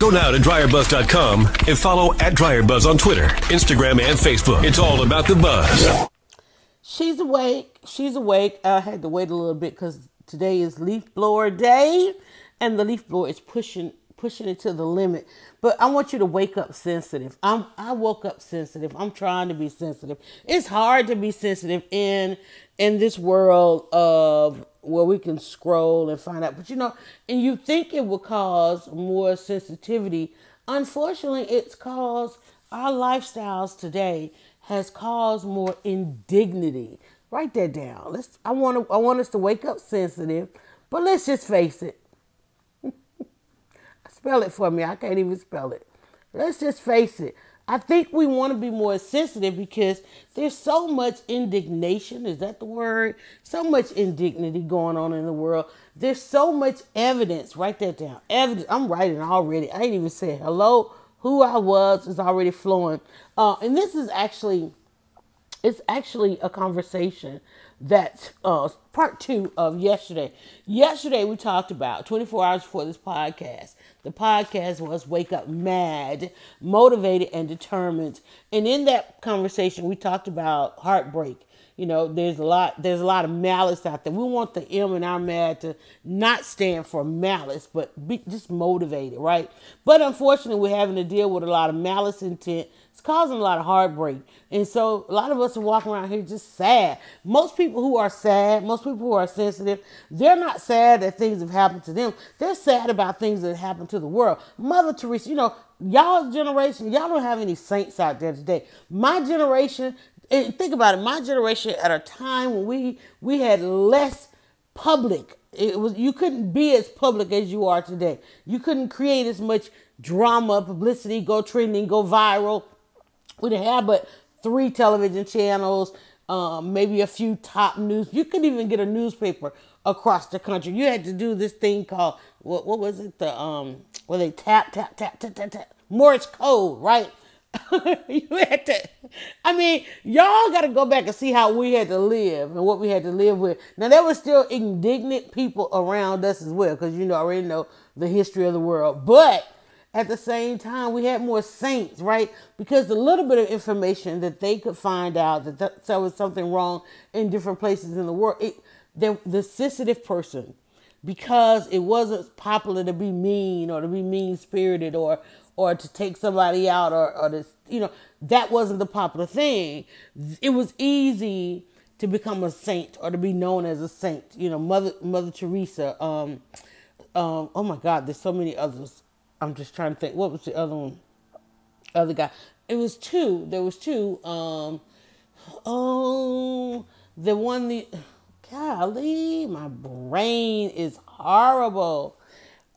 Go now to dryerbuzz.com and follow at dryerbuzz on Twitter, Instagram, and Facebook. It's all about the buzz. She's awake. She's awake. I had to wait a little bit because today is leaf blower day, and the leaf blower is pushing pushing it to the limit. But I want you to wake up sensitive. I'm I woke up sensitive. I'm trying to be sensitive. It's hard to be sensitive in in this world of where we can scroll and find out. But you know, and you think it will cause more sensitivity. Unfortunately, it's caused our lifestyles today has caused more indignity. Write that down. Let's I want to I want us to wake up sensitive, but let's just face it. spell it for me. I can't even spell it. Let's just face it. I think we want to be more sensitive because there's so much indignation. Is that the word? So much indignity going on in the world. There's so much evidence. Write that down. Evidence. I'm writing already. I ain't even said hello. Who I was is already flowing. Uh, and this is actually, it's actually a conversation that's uh, part two of yesterday. Yesterday we talked about 24 hours before this podcast the podcast was Wake Up Mad, Motivated and Determined. And in that conversation, we talked about heartbreak. You know, there's a lot there's a lot of malice out there. We want the M in our mad to not stand for malice, but be just motivated, right? But unfortunately, we're having to deal with a lot of malice intent it's causing a lot of heartbreak. And so a lot of us are walking around here just sad. Most people who are sad, most people who are sensitive, they're not sad that things have happened to them. They're sad about things that happened to the world. Mother Teresa, you know, y'all's generation, y'all don't have any saints out there today. My generation, and think about it, my generation at a time when we we had less public it was you couldn't be as public as you are today. You couldn't create as much drama, publicity, go trending, go viral we didn't have but three television channels, um, maybe a few top news. You couldn't even get a newspaper across the country. You had to do this thing called what? What was it? The um, where they tap tap tap tap tap tap Morse code, right? you had to. I mean, y'all got to go back and see how we had to live and what we had to live with. Now there were still indignant people around us as well, because you know I already know the history of the world, but at the same time, we had more saints, right? Because the little bit of information that they could find out that th- there was something wrong in different places in the world, it, the, the sensitive person, because it wasn't popular to be mean or to be mean spirited or or to take somebody out or, or to you know that wasn't the popular thing. It was easy to become a saint or to be known as a saint. You know, Mother Mother Teresa. Um, um, oh my God, there's so many others. I'm just trying to think. What was the other one? Other guy. It was two. There was two. Um, oh, the one the. Golly, my brain is horrible.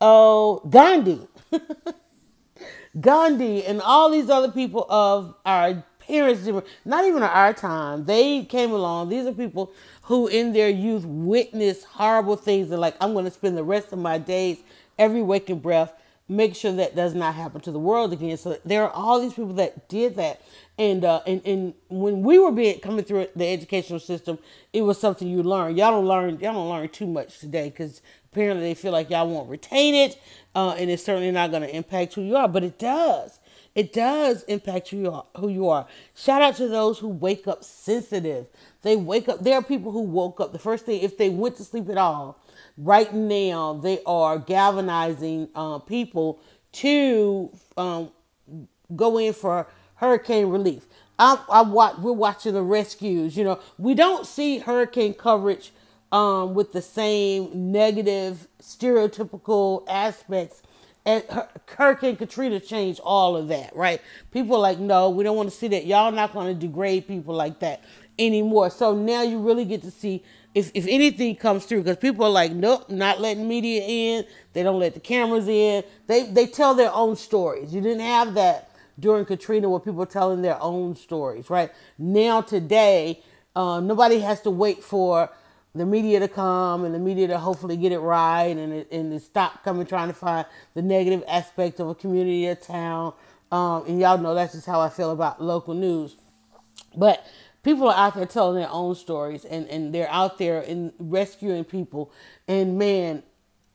Oh, Gandhi. Gandhi and all these other people of our parents, not even our time, they came along. These are people who, in their youth, witnessed horrible things. And like, I'm going to spend the rest of my days, every waking breath, make sure that does not happen to the world again. So there are all these people that did that. And uh, and and when we were being coming through the educational system, it was something you learn. Y'all don't learn. Y'all don't learn too much today because apparently they feel like y'all won't retain it, uh, and it's certainly not going to impact who you are. But it does. It does impact who you are. Who you are. Shout out to those who wake up sensitive. They wake up. There are people who woke up the first thing if they went to sleep at all right now they are galvanizing uh, people to um, go in for hurricane relief. I, I watch, we're watching the rescues. You know, we don't see hurricane coverage um, with the same negative, stereotypical aspects. And Hurricane Katrina changed all of that, right? People like, no, we don't want to see that. Y'all not going to degrade people like that anymore. So now you really get to see if, if anything comes through, because people are like, nope, not letting media in. They don't let the cameras in. They they tell their own stories. You didn't have that during Katrina where people are telling their own stories, right? Now today, uh, nobody has to wait for the media to come and the media to hopefully get it right and it, and to stop coming trying to find the negative aspect of a community or town. Um, and y'all know that's just how I feel about local news. But people are out there telling their own stories and, and they're out there in rescuing people. And man,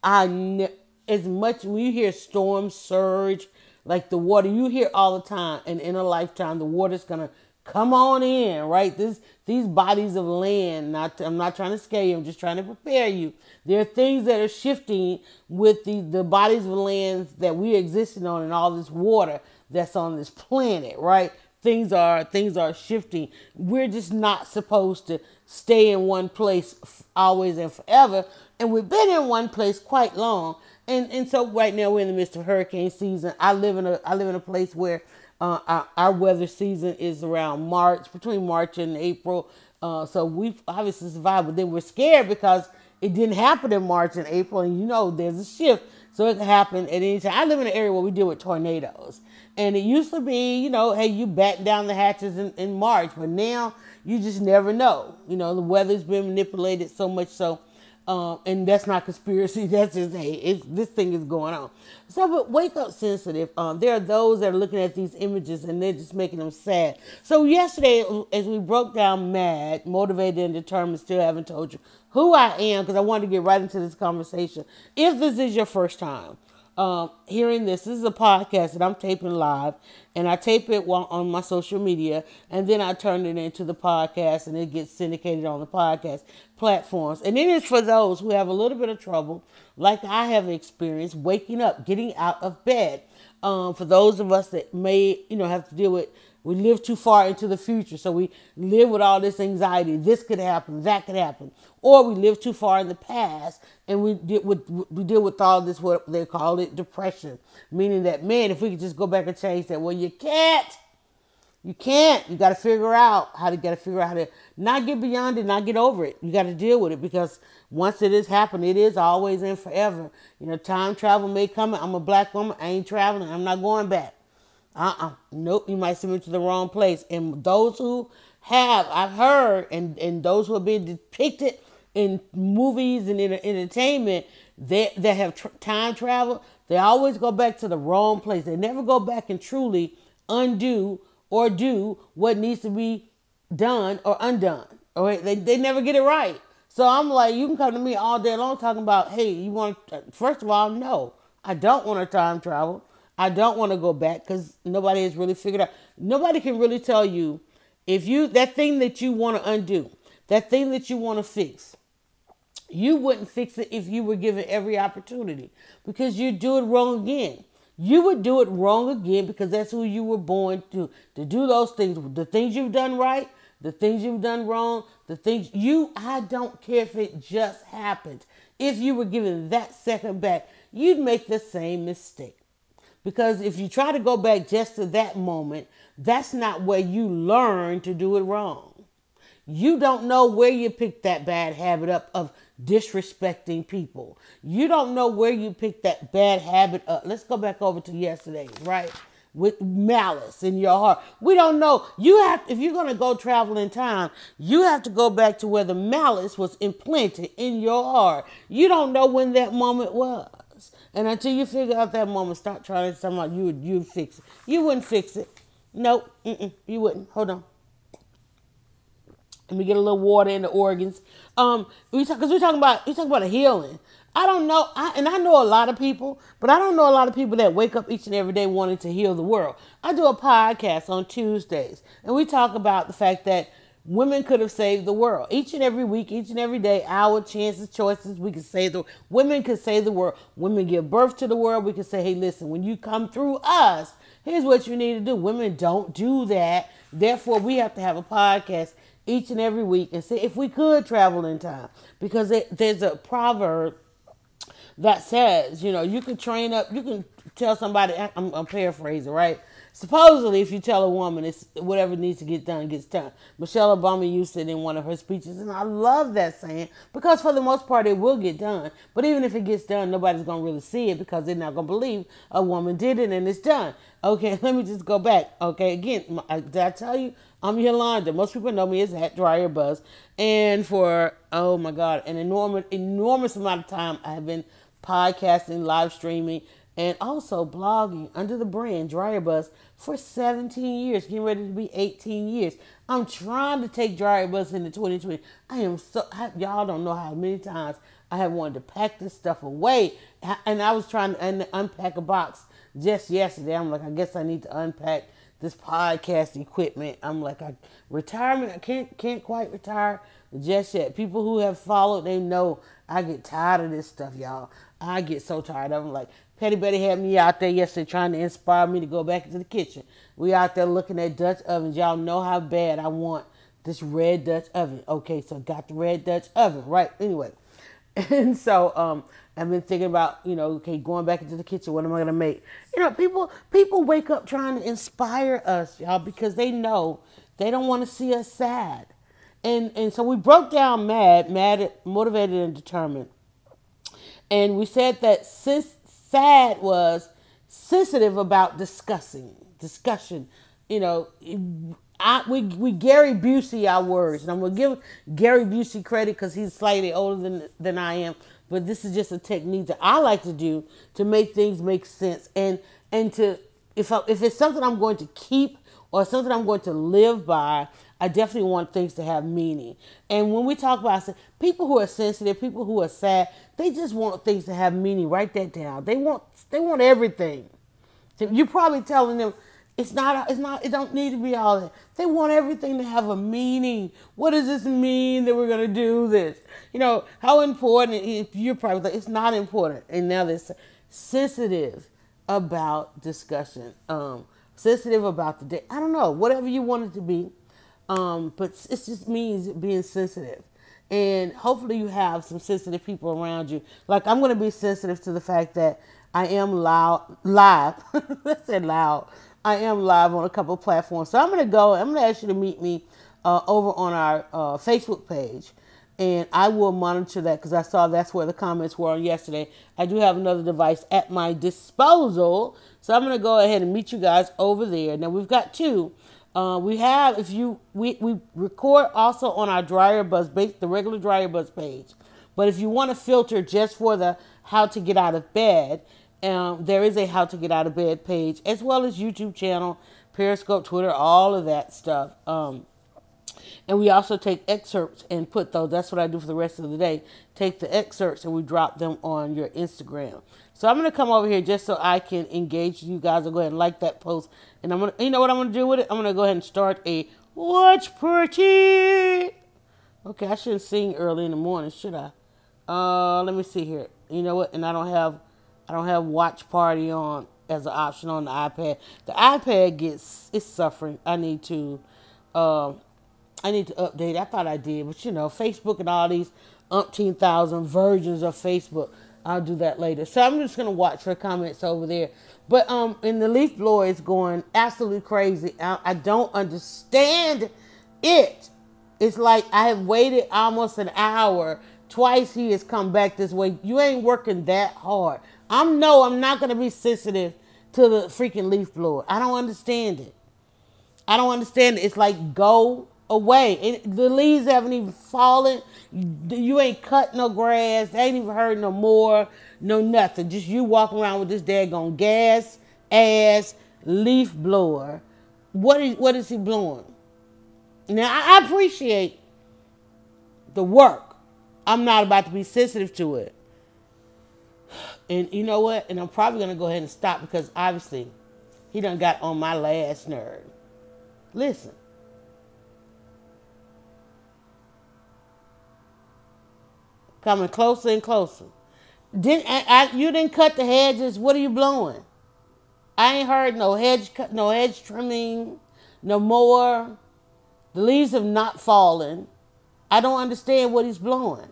I ne- as much when you hear storm surge, like the water, you hear all the time, and in a lifetime, the water's gonna come on in, right? This these bodies of land. Not I'm not trying to scare you. I'm just trying to prepare you. There are things that are shifting with the the bodies of land that we existing on, and all this water that's on this planet, right? Things are things are shifting. We're just not supposed to stay in one place always and forever. And we've been in one place quite long. And and so right now we're in the midst of hurricane season. I live in a I live in a place where uh, our, our, weather season is around March, between March and April. Uh, so we've obviously survived, but then we're scared because it didn't happen in March and April, and you know there's a shift, so it can happen at any time. I live in an area where we deal with tornadoes, and it used to be, you know, hey, you batten down the hatches in, in March, but now you just never know. You know, the weather's been manipulated so much so um, and that's not conspiracy. That's just hey, this thing is going on. So, but wake up sensitive. Um, there are those that are looking at these images and they're just making them sad. So yesterday, as we broke down "Mad," motivated and determined, still haven't told you who I am because I wanted to get right into this conversation. If this is your first time, um, hearing this. This is a podcast that I'm taping live, and I tape it on my social media, and then I turn it into the podcast, and it gets syndicated on the podcast platforms. And it is for those who have a little bit of trouble, like I have experienced, waking up, getting out of bed. Um, for those of us that may, you know, have to deal with we live too far into the future, so we live with all this anxiety. This could happen, that could happen, or we live too far in the past, and we deal with we deal with all this what they call it depression, meaning that man, if we could just go back and change that, well, you can't, you can't. You got to figure out how to get to figure out how to not get beyond it, not get over it. You got to deal with it because once it has happened, it is always and forever. You know, time travel may come. I'm a black woman. I ain't traveling. I'm not going back uh-uh. Nope you might send me to the wrong place. And those who have i've heard and and those who have been depicted in movies and in entertainment that that have tr- time travel they always go back to the wrong place. They never go back and truly undo or do what needs to be done or undone. Right? They, they never get it right. So i'm like you can come to me all day long talking about hey you want uh, first of all no i don't want to time travel I don't want to go back because nobody has really figured out. Nobody can really tell you if you that thing that you want to undo, that thing that you want to fix. You wouldn't fix it if you were given every opportunity because you'd do it wrong again. You would do it wrong again because that's who you were born to to do those things. The things you've done right, the things you've done wrong, the things you I don't care if it just happened. If you were given that second back, you'd make the same mistake. Because if you try to go back just to that moment, that's not where you learn to do it wrong. You don't know where you picked that bad habit up of disrespecting people. You don't know where you picked that bad habit up. Let's go back over to yesterday, right? With malice in your heart. We don't know. You have if you're gonna go travel in time, you have to go back to where the malice was implanted in your heart. You don't know when that moment was. And until you figure out that moment, stop trying to somehow you would you fix it. You wouldn't fix it. Nope, you wouldn't. Hold on. Let me get a little water in the organs. Um, we talk because we're talking about we talking about a healing. I don't know, I, and I know a lot of people, but I don't know a lot of people that wake up each and every day wanting to heal the world. I do a podcast on Tuesdays, and we talk about the fact that women could have saved the world. Each and every week, each and every day, our chances, choices, we can save the women could save the world. Women give birth to the world. We can say, hey, listen, when you come through us, here's what you need to do. Women don't do that. Therefore, we have to have a podcast each and every week and say if we could travel in time. Because it, there's a proverb that says, you know, you can train up, you can tell somebody, I'm, I'm paraphrasing, right? Supposedly, if you tell a woman it's whatever needs to get done gets done. Michelle Obama used it in one of her speeches, and I love that saying because for the most part it will get done. But even if it gets done, nobody's gonna really see it because they're not gonna believe a woman did it and it's done. Okay, let me just go back. Okay, again, did I tell you I'm Yolanda? Most people know me as at Dryer Buzz, and for oh my God, an enormous enormous amount of time I have been podcasting, live streaming, and also blogging under the brand Dryer Buzz for 17 years, getting ready to be 18 years. I'm trying to take Dryer Buzz into 2020. I am so, I, y'all don't know how many times I have wanted to pack this stuff away, and I was trying to unpack a box just yesterday. I'm like, I guess I need to unpack this podcast equipment. I'm like, I retirement. I can't can't quite retire just yet. People who have followed, they know I get tired of this stuff, y'all. I get so tired of them. Like Petty Betty had me out there yesterday trying to inspire me to go back into the kitchen. We out there looking at Dutch ovens. Y'all know how bad I want this red Dutch oven. Okay, so got the red Dutch oven, right? Anyway. And so um I've been thinking about, you know, okay, going back into the kitchen, what am I gonna make? You know, people people wake up trying to inspire us, y'all, because they know they don't want to see us sad. And and so we broke down mad, mad, motivated and determined. And we said that since sad was sensitive about discussing, discussion, you know, I, we we Gary Busey our words, and I'm gonna give Gary Busey credit because he's slightly older than than I am. But this is just a technique that I like to do to make things make sense, and and to if I, if it's something I'm going to keep or something I'm going to live by, I definitely want things to have meaning. And when we talk about people who are sensitive, people who are sad, they just want things to have meaning. Write that down. They want they want everything. You're probably telling them it's not. It's not. It don't need to be all that. They want everything to have a meaning. What does this mean that we're gonna do this? You know how important. If you're probably like, it's not important, and now they're sensitive about discussion. Um, sensitive about the day. I don't know. Whatever you want it to be, um, but it just means being sensitive. And hopefully you have some sensitive people around you. Like I'm gonna be sensitive to the fact that I am loud, live. I said loud I am live on a couple platforms. So I'm going to go, I'm going to ask you to meet me uh, over on our uh, Facebook page. And I will monitor that because I saw that's where the comments were on yesterday. I do have another device at my disposal. So I'm going to go ahead and meet you guys over there. Now we've got two. Uh, we have, if you, we, we record also on our Dryer Buzz, the regular Dryer Buzz page. But if you want to filter just for the how to get out of bed, um, there is a how to get out of bed page as well as YouTube channel, Periscope, Twitter, all of that stuff. Um, and we also take excerpts and put those. That's what I do for the rest of the day. Take the excerpts and we drop them on your Instagram. So I'm gonna come over here just so I can engage you guys. I'll go ahead and like that post. And I'm gonna, you know what I'm gonna do with it? I'm gonna go ahead and start a watch party. Okay, I shouldn't sing early in the morning, should I? Uh, let me see here. You know what? And I don't have I don't have watch party on as an option on the iPad. The iPad gets it's suffering. I need to uh, I need to update. I thought I did, but you know, Facebook and all these umpteen thousand versions of Facebook. I'll do that later. So I'm just gonna watch her comments over there. But um, and the leaf blower is going absolutely crazy. I, I don't understand it. It's like I have waited almost an hour. Twice he has come back this way. You ain't working that hard. I'm no, I'm not gonna be sensitive to the freaking leaf blower. I don't understand it. I don't understand it. It's like go away. It, the leaves haven't even fallen. You ain't cut no grass. They ain't even heard no more, no nothing. Just you walking around with this daggone gas ass leaf blower. What is what is he blowing? Now I appreciate the work. I'm not about to be sensitive to it. And you know what? And I'm probably gonna go ahead and stop because obviously he done got on my last nerve. Listen. Coming closer and closer. Didn't I, you didn't cut the hedges? What are you blowing? I ain't heard no hedge cut, no hedge trimming, no more. The leaves have not fallen. I don't understand what he's blowing.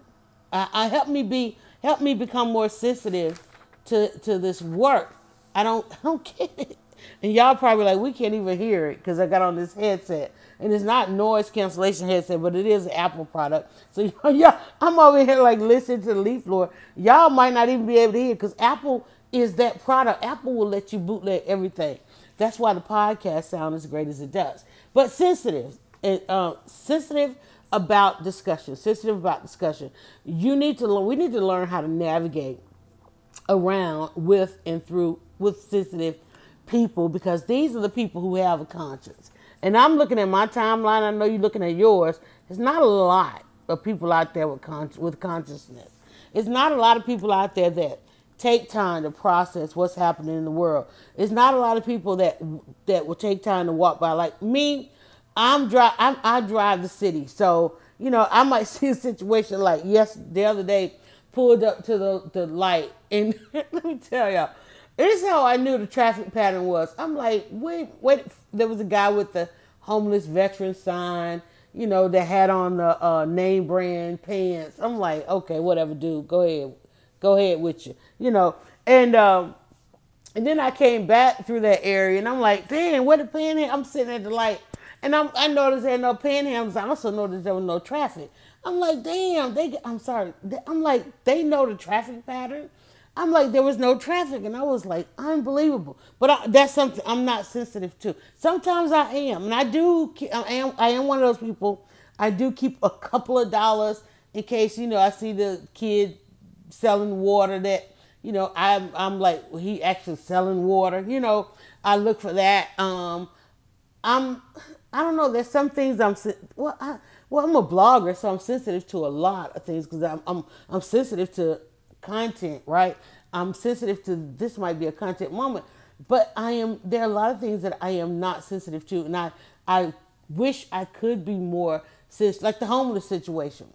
I, I help me be help me become more sensitive to to this work. I don't I don't get it. And y'all probably like we can't even hear it because I got on this headset. And it's not noise cancellation headset, but it is an Apple product. So y'all, I'm over here like listening to the leaf blower. Y'all might not even be able to hear because Apple is that product. Apple will let you bootleg everything. That's why the podcast sound as great as it does. But sensitive, uh, sensitive about discussion, sensitive about discussion. You need to learn. We need to learn how to navigate around with and through with sensitive people because these are the people who have a conscience. And I'm looking at my timeline. I know you're looking at yours. There's not a lot of people out there with con- with consciousness. It's not a lot of people out there that take time to process what's happening in the world. It's not a lot of people that that will take time to walk by. Like me, I'm drive. I'm, I drive the city, so you know I might see a situation like yes, the other day pulled up to the the light, and let me tell y'all, this is how I knew the traffic pattern was. I'm like, wait, wait. There was a guy with the homeless veteran sign you know, that had on the uh, name brand pants. I'm like, okay, whatever, dude. Go ahead, go ahead with you, you know. And um, and then I came back through that area, and I'm like, damn, where the panhandle? I'm sitting at the light, and I'm, I noticed there no panhandles. I also noticed there was no traffic. I'm like, damn, they. I'm sorry. I'm like, they know the traffic pattern. I'm like, there was no traffic, and I was like, unbelievable. But I, that's something I'm not sensitive to. Sometimes I am, and I do. I am. I am one of those people. I do keep a couple of dollars in case you know I see the kid selling water that you know I'm. I'm like, well, he actually selling water. You know, I look for that. Um, I'm. I don't know. There's some things I'm. Well, I, well, I'm a blogger, so I'm sensitive to a lot of things because I'm, I'm I'm sensitive to content, right? I'm sensitive to this might be a content moment, but I am there are a lot of things that I am not sensitive to, and I I wish I could be more since like the homeless situation.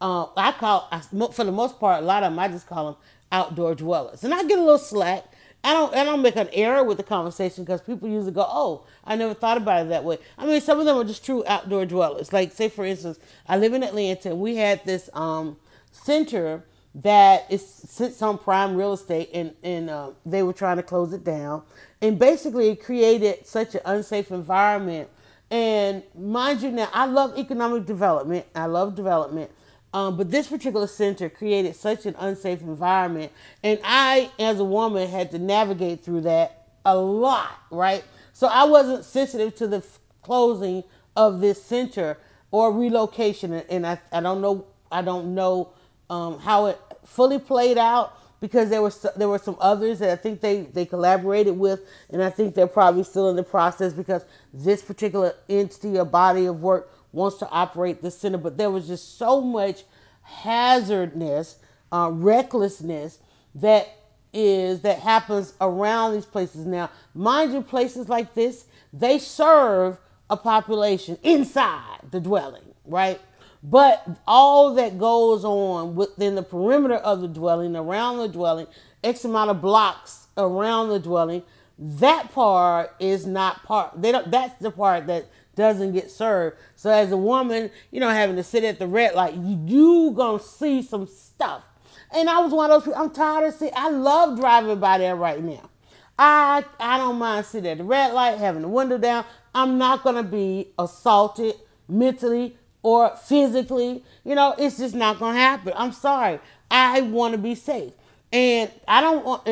Uh, I call for the most part a lot of them I just call them outdoor dwellers, and I get a little slack. I don't I don't make an error with the conversation because people usually go, "Oh, I never thought about it that way." I mean, some of them are just true outdoor dwellers. Like, say for instance, I live in Atlanta, and we had this um, center that it sits on prime real estate and, and uh, they were trying to close it down. And basically, it created such an unsafe environment. And mind you, now I love economic development, I love development. Um, but this particular center created such an unsafe environment. And I, as a woman, had to navigate through that a lot, right? So I wasn't sensitive to the f- closing of this center or relocation. And I, I don't know, I don't know um, how it fully played out because there were there were some others that I think they they collaborated with, and I think they're probably still in the process because this particular entity or body of work wants to operate the center. But there was just so much hazardness, uh, recklessness that is that happens around these places now. Mind you, places like this they serve a population inside the dwelling, right? But all that goes on within the perimeter of the dwelling, around the dwelling, X amount of blocks around the dwelling, that part is not part. They don't. That's the part that doesn't get served. So as a woman, you know, having to sit at the red light, you, you gonna see some stuff. And I was one of those. People, I'm tired of seeing. I love driving by there right now. I I don't mind sitting at the red light, having the window down. I'm not gonna be assaulted mentally or physically. You know, it's just not going to happen. I'm sorry. I want to be safe. And I don't want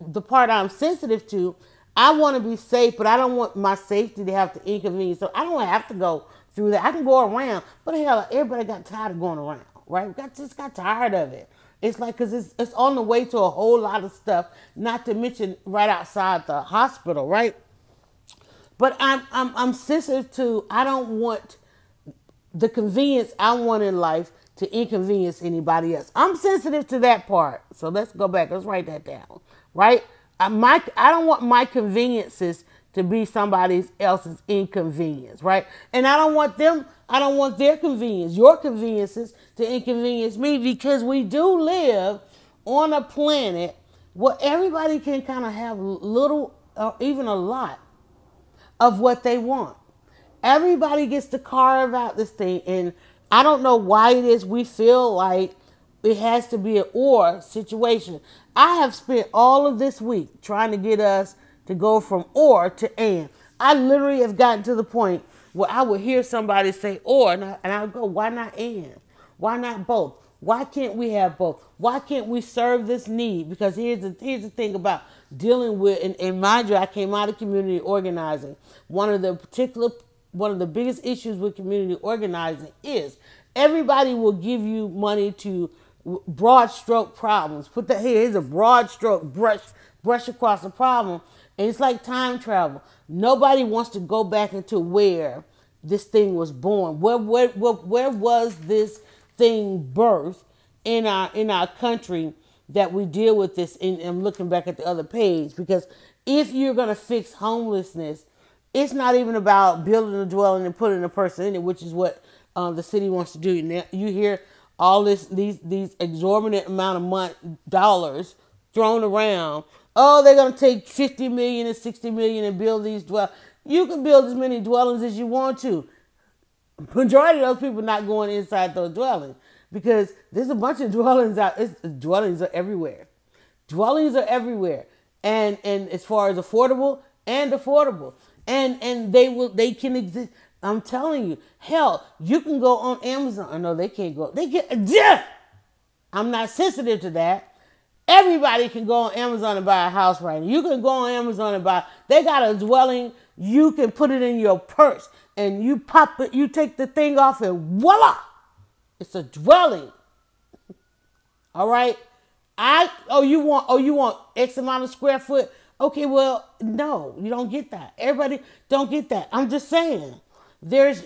the part I'm sensitive to. I want to be safe, but I don't want my safety to have to inconvenience. So I don't have to go through that. I can go around. But hell, everybody got tired of going around, right? We got just got tired of it. It's like because it's it's on the way to a whole lot of stuff. Not to mention right outside the hospital, right? But I'm I'm I'm sensitive to. I don't want the convenience I want in life to inconvenience anybody else. I'm sensitive to that part. So let's go back. Let's write that down. Right? I, my, I don't want my conveniences to be somebody else's inconvenience, right? And I don't want them, I don't want their convenience, your conveniences to inconvenience me because we do live on a planet where everybody can kind of have little or even a lot of what they want. Everybody gets to carve out this thing. And I don't know why it is we feel like it has to be an or situation. I have spent all of this week trying to get us to go from or to and. I literally have gotten to the point where I would hear somebody say or, and I, and I would go, why not and? Why not both? Why can't we have both? Why can't we serve this need? Because here's the, here's the thing about dealing with, and, and mind you, I came out of community organizing. One of the particular one of the biggest issues with community organizing is everybody will give you money to broad stroke problems. Put that here, here's a broad stroke brush brush across the problem. And it's like time travel. Nobody wants to go back into where this thing was born. Where where where, where was this thing birthed? in our in our country that we deal with this. And I'm looking back at the other page because if you're gonna fix homelessness, it's not even about building a dwelling and putting a person in it, which is what uh, the city wants to do. Now you hear all this these these exorbitant amount of money dollars thrown around. Oh, they're gonna take 50 million and 60 million and build these dwell. You can build as many dwellings as you want to. Majority of those people not going inside those dwellings because there's a bunch of dwellings out. It's, dwellings are everywhere. Dwellings are everywhere, and and as far as affordable and affordable, and and they will they can exist. I'm telling you, hell, you can go on Amazon. I know they can't go. They can. Yeah, I'm not sensitive to that. Everybody can go on Amazon and buy a house right now. You can go on Amazon and buy. They got a dwelling. You can put it in your purse and you pop it. You take the thing off and voila, it's a dwelling. All right. I oh you want oh you want X amount of square foot. Okay, well no, you don't get that. Everybody don't get that. I'm just saying. There's,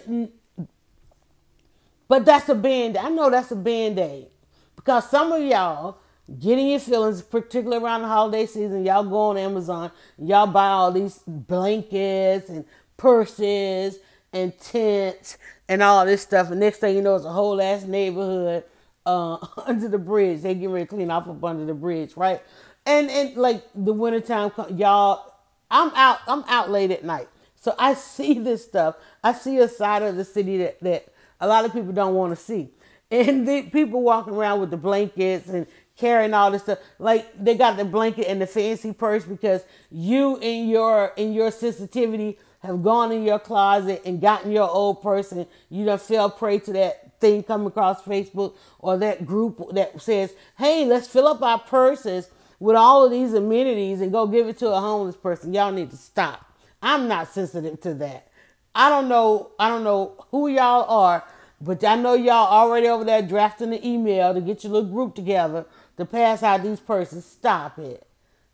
but that's a band. I know that's a band aid because some of y'all getting your feelings, particularly around the holiday season. Y'all go on Amazon, y'all buy all these blankets and purses and tents and all this stuff. And next thing you know, it's a whole ass neighborhood uh, under the bridge. They get ready to clean off up under the bridge, right? And and like the wintertime, y'all, I'm out. I'm out late at night. So I see this stuff. I see a side of the city that, that a lot of people don't want to see. And the people walking around with the blankets and carrying all this stuff. Like they got the blanket and the fancy purse because you in your in your sensitivity have gone in your closet and gotten your old person. You done fell prey to that thing coming across Facebook or that group that says, hey, let's fill up our purses with all of these amenities and go give it to a homeless person. Y'all need to stop. I'm not sensitive to that. I don't know. I don't know who y'all are, but I know y'all already over there drafting the email to get your little group together to pass out these persons. Stop it.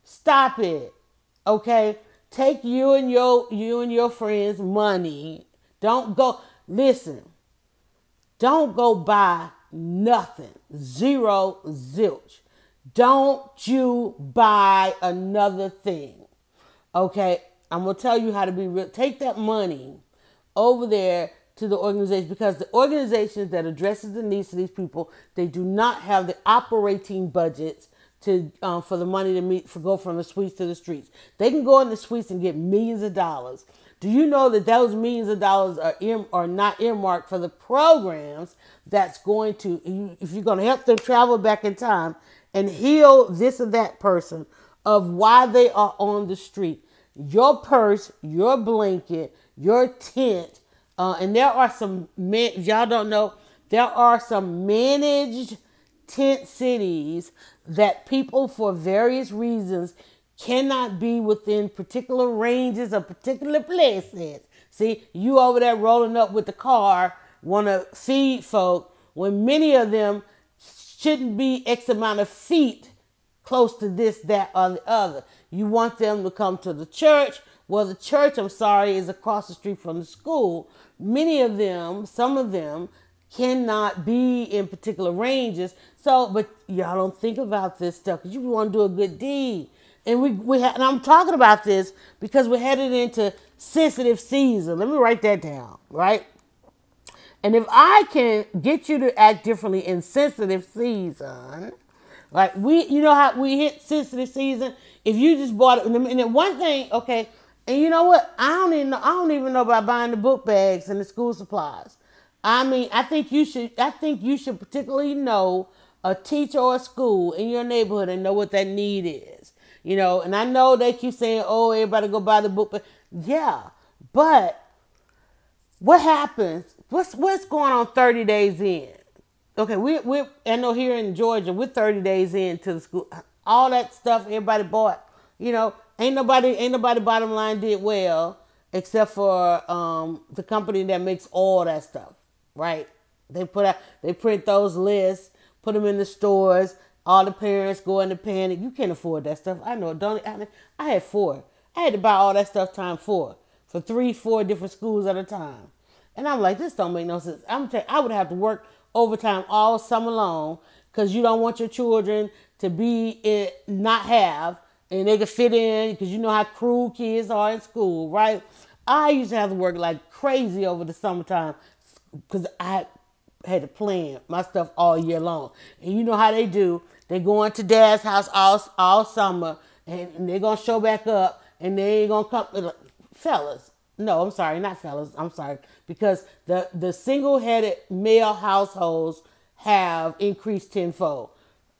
Stop it. Okay? Take you and your you and your friends money. Don't go listen. Don't go buy nothing. Zero zilch. Don't you buy another thing. Okay? I'm gonna tell you how to be real. Take that money over there to the organization because the organizations that addresses the needs of these people they do not have the operating budgets to um, for the money to meet for go from the suites to the streets. They can go in the suites and get millions of dollars. Do you know that those millions of dollars are ear, are not earmarked for the programs that's going to if you're going to help them travel back in time and heal this or that person of why they are on the street your purse, your blanket, your tent, uh, and there are some, man, y'all don't know, there are some managed tent cities that people, for various reasons, cannot be within particular ranges of particular places. See, you over there rolling up with the car, want to feed folk, when many of them shouldn't be X amount of feet close to this, that, or the other. You want them to come to the church. Well, the church, I'm sorry, is across the street from the school. Many of them, some of them, cannot be in particular ranges. So, but y'all don't think about this stuff because you want to do a good deed. And we, we ha- and I'm talking about this because we're headed into sensitive season. Let me write that down, right? And if I can get you to act differently in sensitive season, like we, you know how we hit sensitive season. If you just bought it, and then one thing, okay, and you know what? I don't even know, I don't even know about buying the book bags and the school supplies. I mean, I think you should. I think you should particularly know a teacher or a school in your neighborhood and know what that need is. You know, and I know they keep saying, "Oh, everybody go buy the book," but yeah, but what happens? What's what's going on thirty days in? Okay, we we I know here in Georgia we're 30 days into the school. All that stuff everybody bought, you know, ain't nobody ain't nobody bottom line did well except for um, the company that makes all that stuff, right? They put out they print those lists, put them in the stores. All the parents go into panic. You can't afford that stuff. I know. Don't I, I had four. I had to buy all that stuff time four for three, four different schools at a time. And I'm like, this don't make no sense. I'm telling I would have to work overtime all summer long because you don't want your children to be it not have and they can fit in because you know how cruel kids are in school, right? I used to have to work like crazy over the summertime because I had to plan my stuff all year long. And you know how they do. They go into dad's house all, all summer and they're to show back up and they ain't to come. Fellas, no, I'm sorry, not fellas. I'm sorry. Because the, the single headed male households have increased tenfold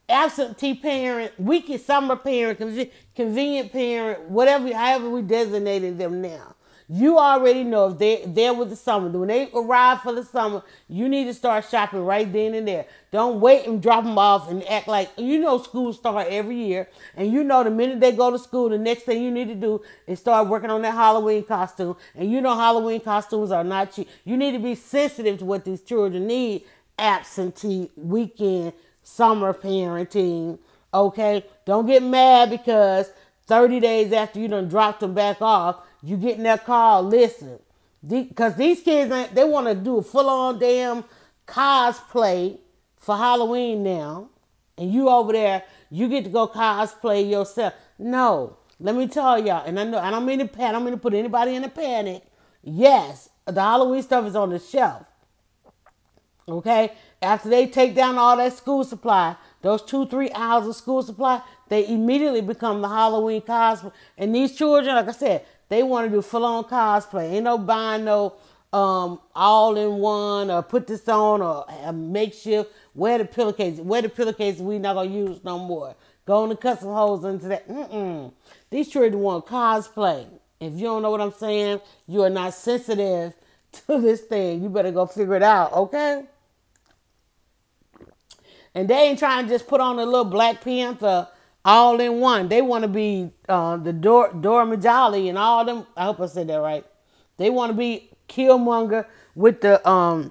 absentee parent, weekend summer parent, convenient parent, whatever, however we designated them now. You already know if they there with the summer. When they arrive for the summer, you need to start shopping right then and there. Don't wait and drop them off and act like you know school start every year, and you know the minute they go to school, the next thing you need to do is start working on that Halloween costume. And you know Halloween costumes are not cheap. You need to be sensitive to what these children need. Absentee weekend summer parenting. Okay, don't get mad because 30 days after you done dropped them back off, you get in that car. Listen, because these kids they want to do a full on damn cosplay for Halloween now, and you over there, you get to go cosplay yourself. No, let me tell y'all, and I know I don't mean to panic, I don't mean to put anybody in a panic. Yes, the Halloween stuff is on the shelf. Okay, after they take down all that school supply, those two, three hours of school supply, they immediately become the Halloween cosplay. And these children, like I said, they want to do full on cosplay. Ain't no buying no um, all in one or put this on or a makeshift. Wear the pillowcase. Wear the pillowcase we not gonna use no more. Go the custom holes into that. Mm-mm. These children want cosplay. If you don't know what I'm saying, you are not sensitive to this thing. You better go figure it out, okay? And they ain't trying to just put on a little Black Panther all in one. They want to be uh, the Dora, Dora Milaje and all them. I hope I said that right. They want to be Killmonger with the um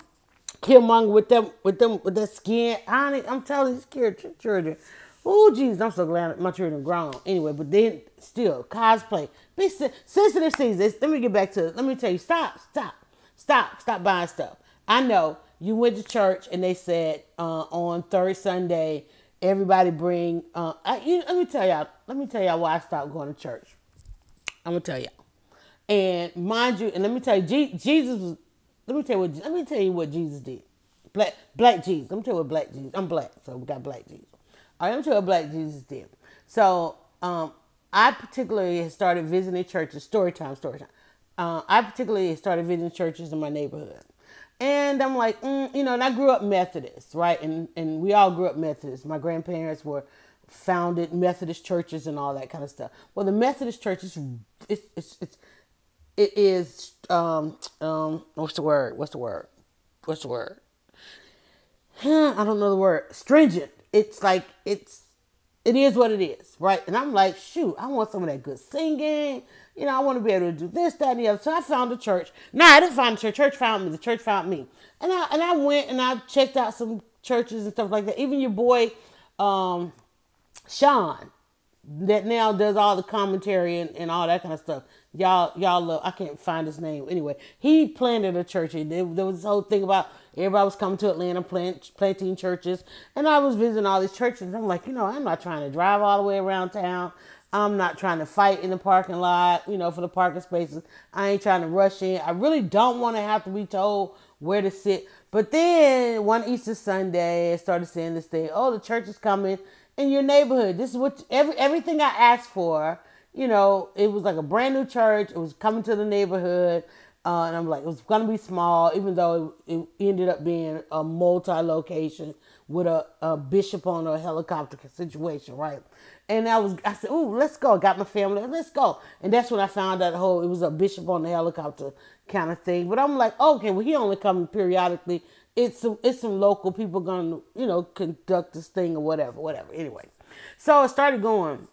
Killmonger with them with them with that skin. I I'm telling these scared children. Oh, jeez, I'm so glad my children grown. Anyway, but then still cosplay. Be sensitive season. Let me get back to. Let me tell you. Stop. Stop. Stop. Stop buying stuff. I know you went to church and they said uh, on third Sunday, everybody bring. Uh, I, you, let me tell y'all. Let me tell y'all why I stopped going to church. I'm gonna tell y'all. And mind you, and let me tell you, Jesus was. Let me tell you what. Let me tell you what Jesus did. Black, black Jesus. Let me tell you what black Jesus. I'm black, so we got black Jesus. All right, let me tell you what black Jesus did. So, um, I particularly started visiting churches. Story time, story time. Uh, I particularly started visiting churches in my neighborhood. And I'm like, mm, you know, and I grew up Methodist, right? And and we all grew up Methodist. My grandparents were founded Methodist churches and all that kind of stuff. Well, the Methodist church is it's it's, it's it is um um what's the word? What's the word? What's the word? I don't know the word. Stringent. It's like it's it is what it is, right? And I'm like, shoot, I want some of that good singing. You know, I want to be able to do this, that, and the other. So I found a church. No, I didn't find a church. Church found me. The church found me. And I and I went and I checked out some churches and stuff like that. Even your boy, um, Sean, that now does all the commentary and, and all that kind of stuff. Y'all, y'all love. I can't find his name anyway. He planted a church. There, there was this whole thing about everybody was coming to Atlanta, plant, planting churches, and I was visiting all these churches. I'm like, you know, I'm not trying to drive all the way around town. I'm not trying to fight in the parking lot, you know, for the parking spaces. I ain't trying to rush in. I really don't want to have to be told where to sit. But then one Easter Sunday, I started seeing this thing. Oh, the church is coming in your neighborhood. This is what every everything I asked for. You know, it was like a brand new church. It was coming to the neighborhood. Uh, and I'm like, it was gonna be small, even though it, it ended up being a multi-location with a, a bishop on a helicopter situation, right? And I was, I said, "Ooh, let's go." got my family, let's go. And that's when I found out whole it was a bishop on the helicopter kind of thing. But I'm like, okay, well, he only coming periodically. It's some, it's some local people gonna, you know, conduct this thing or whatever, whatever. Anyway, so I started going,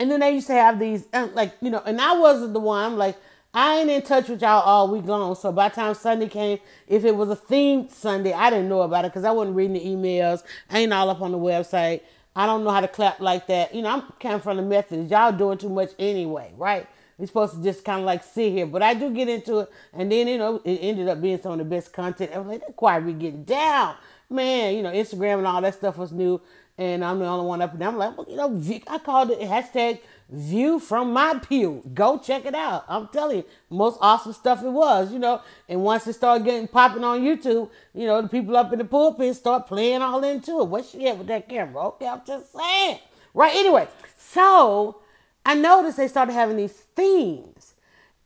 and then they used to have these, uh, like, you know, and I wasn't the one. I'm like, I ain't in touch with y'all all week long. So by the time Sunday came, if it was a themed Sunday, I didn't know about it because I wasn't reading the emails. I ain't all up on the website. I don't know how to clap like that. You know, I'm of from the Methodist. Y'all doing too much anyway, right? We're supposed to just kind of like sit here. But I do get into it. And then, you know, it ended up being some of the best content. I was like, that choir be getting down. man, you know, Instagram and all that stuff was new, and I'm the only one up. And I'm like, well, you know, Vic, I called it hashtag View from my pew. Go check it out. I'm telling you, most awesome stuff it was, you know. And once it started getting popping on YouTube, you know, the people up in the pulpit start playing all into it. What she had with that camera? Okay, I'm just saying. Right, anyway, so I noticed they started having these themes.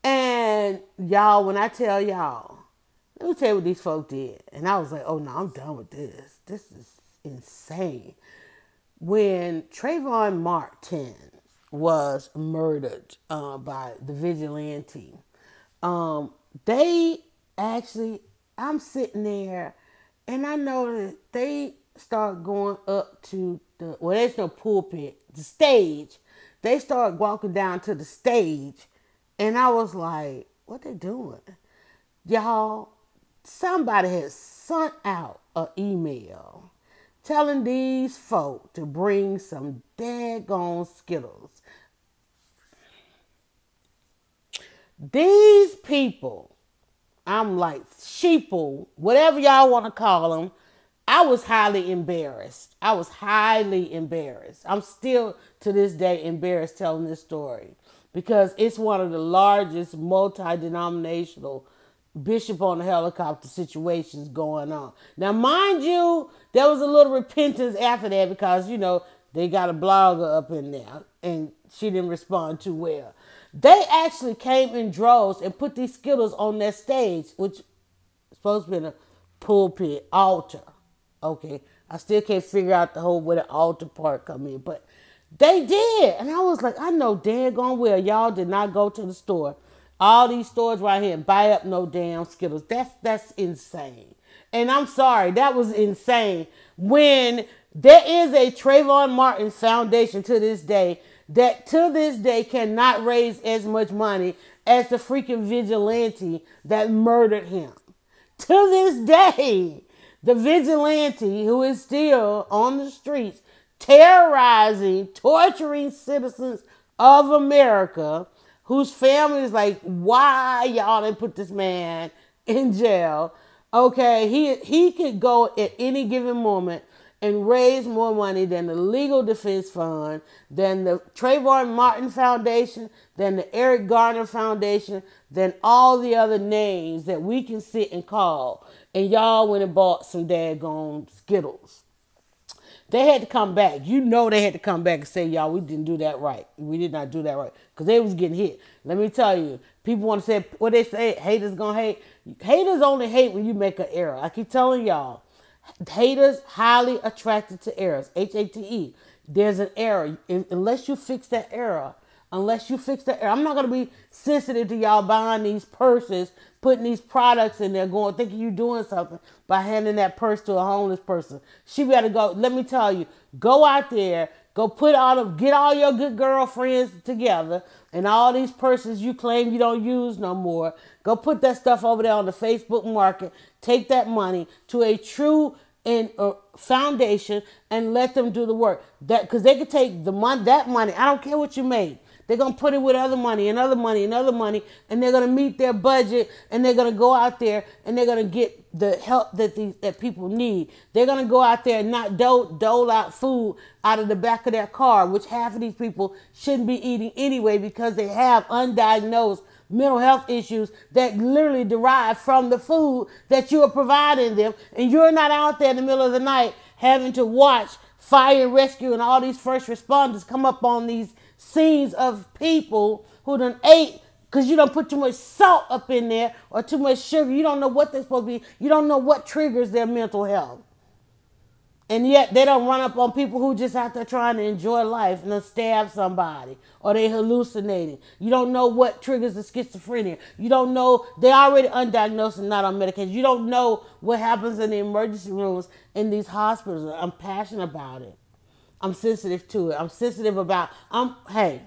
And y'all, when I tell y'all, let me tell you what these folk did. And I was like, oh no, I'm done with this. This is insane. When Trayvon Martin was murdered uh, by the vigilante. Um, they actually, I'm sitting there, and I know that they start going up to the well, there's no pulpit, the stage. They start walking down to the stage, and I was like, "What they doing, y'all?" Somebody has sent out an email telling these folk to bring some daggone Skittles These people, I'm like sheeple, whatever y'all want to call them. I was highly embarrassed. I was highly embarrassed. I'm still to this day embarrassed telling this story because it's one of the largest multi denominational bishop on the helicopter situations going on. Now, mind you, there was a little repentance after that because, you know, they got a blogger up in there and she didn't respond too well. They actually came in droves and put these Skittles on their stage, which is supposed to be in a pulpit altar. Okay, I still can't figure out the whole where the altar part come in, but they did, and I was like, I know daggone well y'all did not go to the store, all these stores right here, and buy up no damn Skittles. That's that's insane. And I'm sorry, that was insane. When there is a Trayvon Martin Foundation to this day that to this day cannot raise as much money as the freaking vigilante that murdered him. To this day, the vigilante who is still on the streets terrorizing, torturing citizens of America, whose family is like, why y'all didn't put this man in jail? Okay, he he could go at any given moment and raise more money than the Legal Defense Fund, than the Trayvon Martin Foundation, than the Eric Garner Foundation, than all the other names that we can sit and call. And y'all went and bought some daggone Skittles. They had to come back. You know they had to come back and say, y'all, we didn't do that right. We did not do that right. Because they was getting hit. Let me tell you, people want to say what they say, haters gonna hate. Haters only hate when you make an error. I keep telling y'all Haters highly attracted to errors. H A T E. There's an error. Unless you fix that error, unless you fix that error, I'm not gonna be sensitive to y'all buying these purses, putting these products in there, going thinking you're doing something by handing that purse to a homeless person. She better go. Let me tell you, go out there, go put all of, get all your good girlfriends together, and all these purses you claim you don't use no more. Go put that stuff over there on the Facebook market. Take that money to a true and uh, foundation and let them do the work. That because they could take the money, that money. I don't care what you made. They're gonna put it with other money and other money and other money, and they're gonna meet their budget, and they're gonna go out there and they're gonna get the help that these that people need. They're gonna go out there and not dole, dole out food out of the back of their car, which half of these people shouldn't be eating anyway because they have undiagnosed mental health issues that literally derive from the food that you are providing them. And you're not out there in the middle of the night having to watch fire and rescue and all these first responders come up on these scenes of people who done ate because you don't put too much salt up in there or too much sugar. You don't know what they're supposed to be. You don't know what triggers their mental health. And yet they don't run up on people who just out there trying to enjoy life and then stab somebody or they hallucinating. You don't know what triggers the schizophrenia. You don't know they already undiagnosed and not on medication. You don't know what happens in the emergency rooms in these hospitals. I'm passionate about it. I'm sensitive to it. I'm sensitive about I'm hey,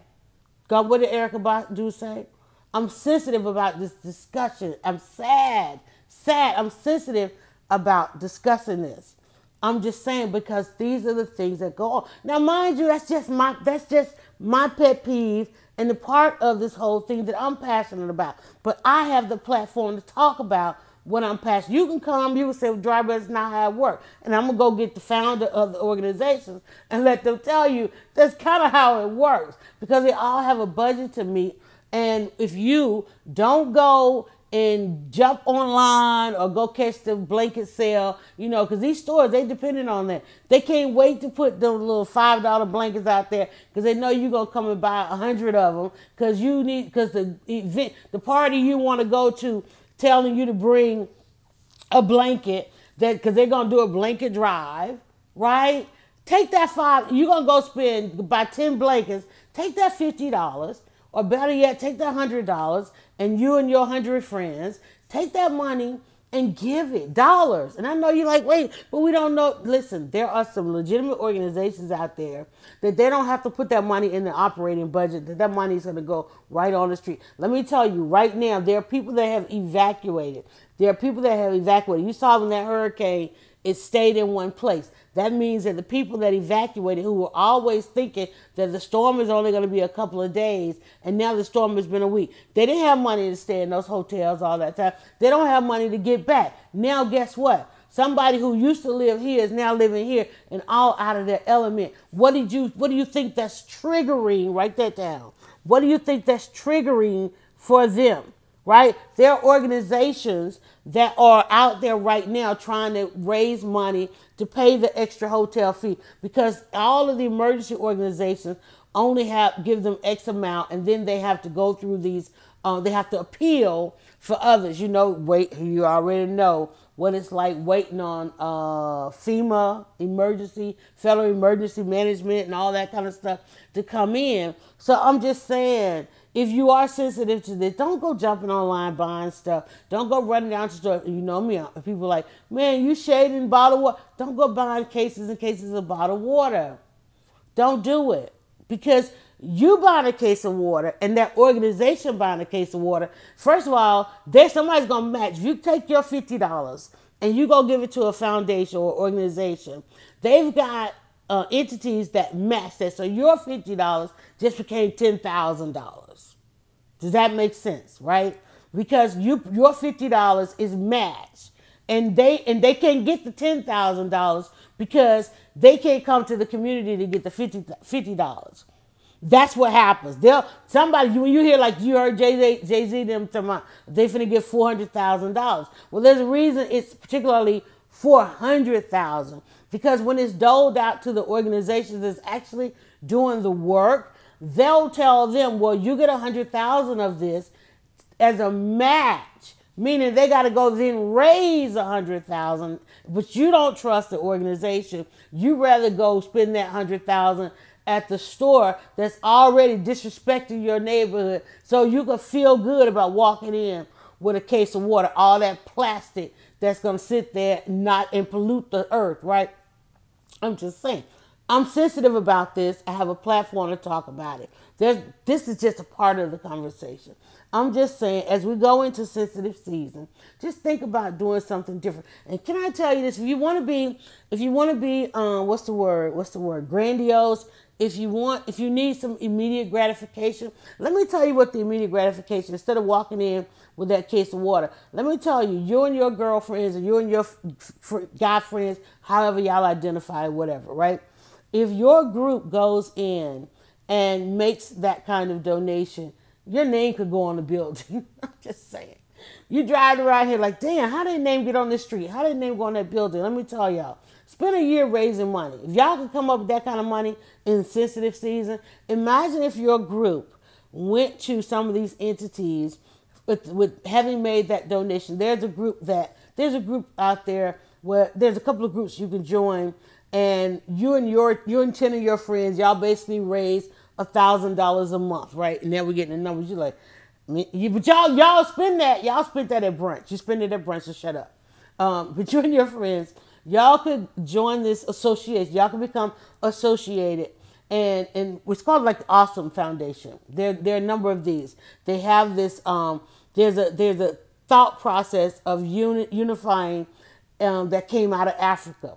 God, what did Erykah Badu say? I'm sensitive about this discussion. I'm sad. Sad. I'm sensitive about discussing this. I'm just saying because these are the things that go on. Now, mind you, that's just my that's just my pet peeve and the part of this whole thing that I'm passionate about. But I have the platform to talk about what I'm passionate. You can come, you can say, well, driver, that's not how it works. And I'm gonna go get the founder of the organizations and let them tell you that's kind of how it works because they all have a budget to meet. And if you don't go and jump online or go catch the blanket sale, you know, because these stores they depending on that. They can't wait to put the little five dollar blankets out there because they know you're gonna come and buy a hundred of them because you need because the event, the party you want to go to, telling you to bring a blanket that because they're gonna do a blanket drive, right? Take that five. You're gonna go spend buy ten blankets. Take that fifty dollars or better yet, take that hundred dollars and you and your hundred friends take that money and give it dollars. And I know you're like, wait, but we don't know. Listen, there are some legitimate organizations out there that they don't have to put that money in the operating budget, that that money is going to go right on the street. Let me tell you right now, there are people that have evacuated. There are people that have evacuated. You saw when that hurricane, it stayed in one place. That means that the people that evacuated, who were always thinking that the storm is only going to be a couple of days, and now the storm has been a week, they didn't have money to stay in those hotels all that time. They don't have money to get back. Now, guess what? Somebody who used to live here is now living here and all out of their element. What did you what do you think that's triggering? Write that down. What do you think that's triggering for them? Right? There are organizations that are out there right now trying to raise money to pay the extra hotel fee because all of the emergency organizations only have give them X amount and then they have to go through these uh, they have to appeal for others. You know, wait, you already know what it's like waiting on uh, FEMA emergency, federal emergency management, and all that kind of stuff to come in. So I'm just saying, if you are sensitive to this, don't go jumping online buying stuff. Don't go running down to store. You know me, uh, people like, man, you shading bottled water. Don't go buying cases and cases of bottled water. Don't do it because you buying a case of water and that organization buying a case of water, first of all, there's somebody's gonna match. You take your fifty dollars and you go give it to a foundation or organization, they've got uh, entities that match that. So your fifty dollars just became ten thousand dollars. Does that make sense, right? Because you your fifty dollars is matched, and they and they can't get the ten thousand dollars because they can't come to the community to get the fifty dollars. That's what happens. They'll somebody when you hear like you heard Jay Jay Z them tomorrow, they finna get four hundred thousand dollars. Well, there's a reason it's particularly four hundred thousand because when it's doled out to the organizations that's actually doing the work, they'll tell them, well, you get a hundred thousand of this as a match, meaning they got to go then raise a hundred thousand, but you don't trust the organization. You rather go spend that hundred thousand at the store that's already disrespecting your neighborhood so you can feel good about walking in with a case of water, all that plastic that's going to sit there not and pollute the earth, right? I'm just saying. I'm sensitive about this. I have a platform to talk about it. There's, this is just a part of the conversation. I'm just saying, as we go into sensitive season, just think about doing something different. And can I tell you this? If you want to be, if you want to be, um, what's the word? What's the word? Grandiose if you want, if you need some immediate gratification, let me tell you what the immediate gratification, instead of walking in with that case of water, let me tell you, you and your girlfriends or you and your guy friends, however y'all identify, whatever, right? If your group goes in and makes that kind of donation, your name could go on the building. I'm just saying. You drive around here like, damn, how did name get on this street? How did name go on that building? Let me tell y'all. Spend a year raising money. If y'all can come up with that kind of money in sensitive season, imagine if your group went to some of these entities with, with having made that donation. There's a group that there's a group out there where there's a couple of groups you can join, and you and your you and ten of your friends, y'all basically raise a thousand dollars a month, right? And then we're getting the numbers. You're like, you, but y'all y'all spend that y'all spend that at brunch. You spend it at brunch, so shut up. Um, but you and your friends Y'all could join this association. Y'all could become associated. And and it's called like the Awesome Foundation. There there are a number of these. They have this um there's a there's a thought process of uni, unifying um, that came out of Africa,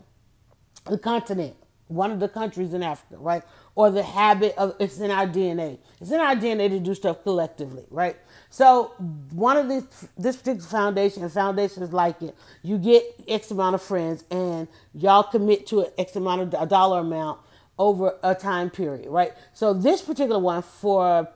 the continent, one of the countries in Africa, right? or the habit of it's in our DNA. It's in our DNA to do stuff collectively, right? So one of these this particular foundation and foundations like it, you get X amount of friends and y'all commit to an X amount of a dollar amount over a time period, right? So this particular one for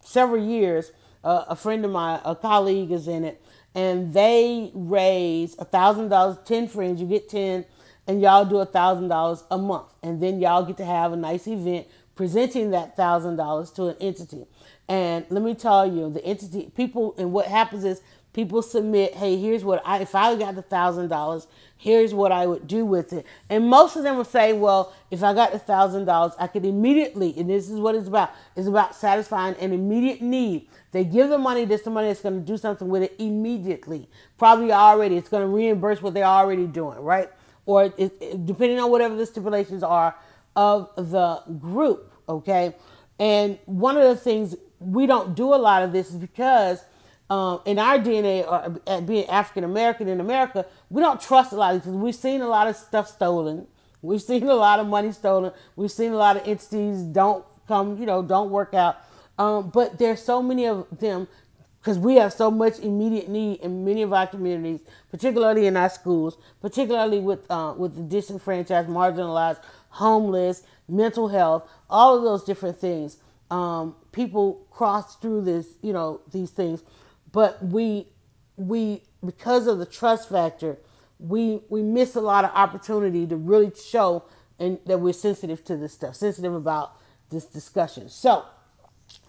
several years, uh, a friend of mine, a colleague is in it, and they raise a thousand dollars, ten friends, you get ten, and y'all do a thousand dollars a month, and then y'all get to have a nice event presenting that thousand dollars to an entity. And let me tell you, the entity people and what happens is people submit, hey, here's what I if I got the thousand dollars, here's what I would do with it. And most of them will say, well, if I got the thousand dollars, I could immediately, and this is what it's about, it's about satisfying an immediate need. They give the money, this the money that's going to do something with it immediately. Probably already, it's going to reimburse what they're already doing, right? Or it, it, depending on whatever the stipulations are of the group, okay? And one of the things we don't do a lot of this is because um, in our DNA, or uh, being African American in America, we don't trust a lot of these. We've seen a lot of stuff stolen. We've seen a lot of money stolen. We've seen a lot of entities don't come, you know, don't work out. Um, but there's so many of them because we have so much immediate need in many of our communities, particularly in our schools, particularly with uh, with the disenfranchised, marginalized, homeless, mental health, all of those different things. Um, people cross through this, you know, these things, but we we because of the trust factor, we we miss a lot of opportunity to really show and that we're sensitive to this stuff, sensitive about this discussion. So,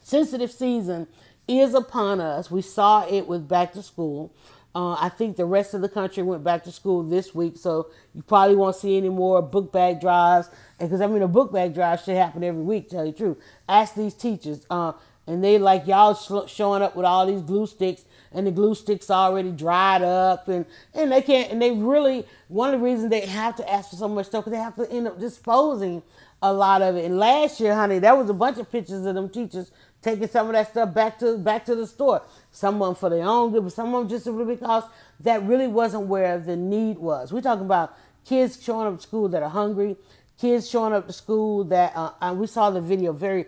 sensitive season is upon us. We saw it with back to school. Uh, I think the rest of the country went back to school this week, so you probably won't see any more book bag drives. Because I mean, a book bag drive should happen every week. Tell you the truth, ask these teachers, uh, and they like y'all showing up with all these glue sticks, and the glue sticks already dried up, and and they can't, and they really one of the reasons they have to ask for so much stuff because they have to end up disposing a lot of it. And last year, honey, there was a bunch of pictures of them teachers taking some of that stuff back to back to the store. Some of them for their own good, but some of them just simply because that really wasn't where the need was. We're talking about kids showing up to school that are hungry, kids showing up to school that uh, we saw the video, very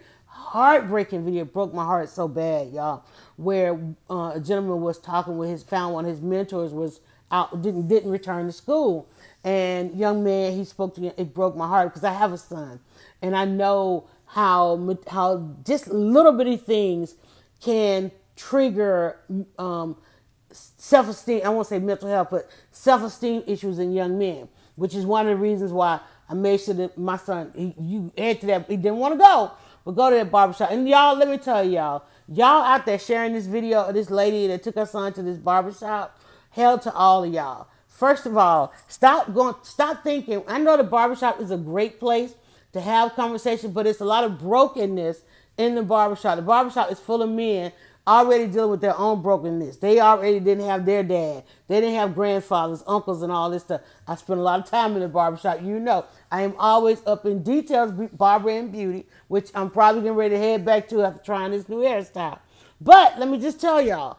heartbreaking video, broke my heart so bad, y'all. Where uh, a gentleman was talking with his found one of his mentors was out didn't didn't return to school, and young man he spoke to me, it broke my heart because I have a son, and I know how how just little bitty things can trigger um, self esteem. I won't say mental health, but self esteem issues in young men, which is one of the reasons why I made sure that my son, he, you add to that, he didn't want to go, but go to that barbershop. And y'all, let me tell y'all, y'all out there sharing this video of this lady that took her son to this barbershop, hell to all of y'all. First of all, stop going, stop thinking. I know the barbershop is a great place to have conversation, but it's a lot of brokenness in the barbershop. The barbershop is full of men already dealing with their own brokenness. They already didn't have their dad. They didn't have grandfathers, uncles, and all this stuff. I spent a lot of time in the barbershop. You know, I am always up in details, barber and beauty, which I'm probably getting ready to head back to after trying this new hairstyle. But let me just tell y'all,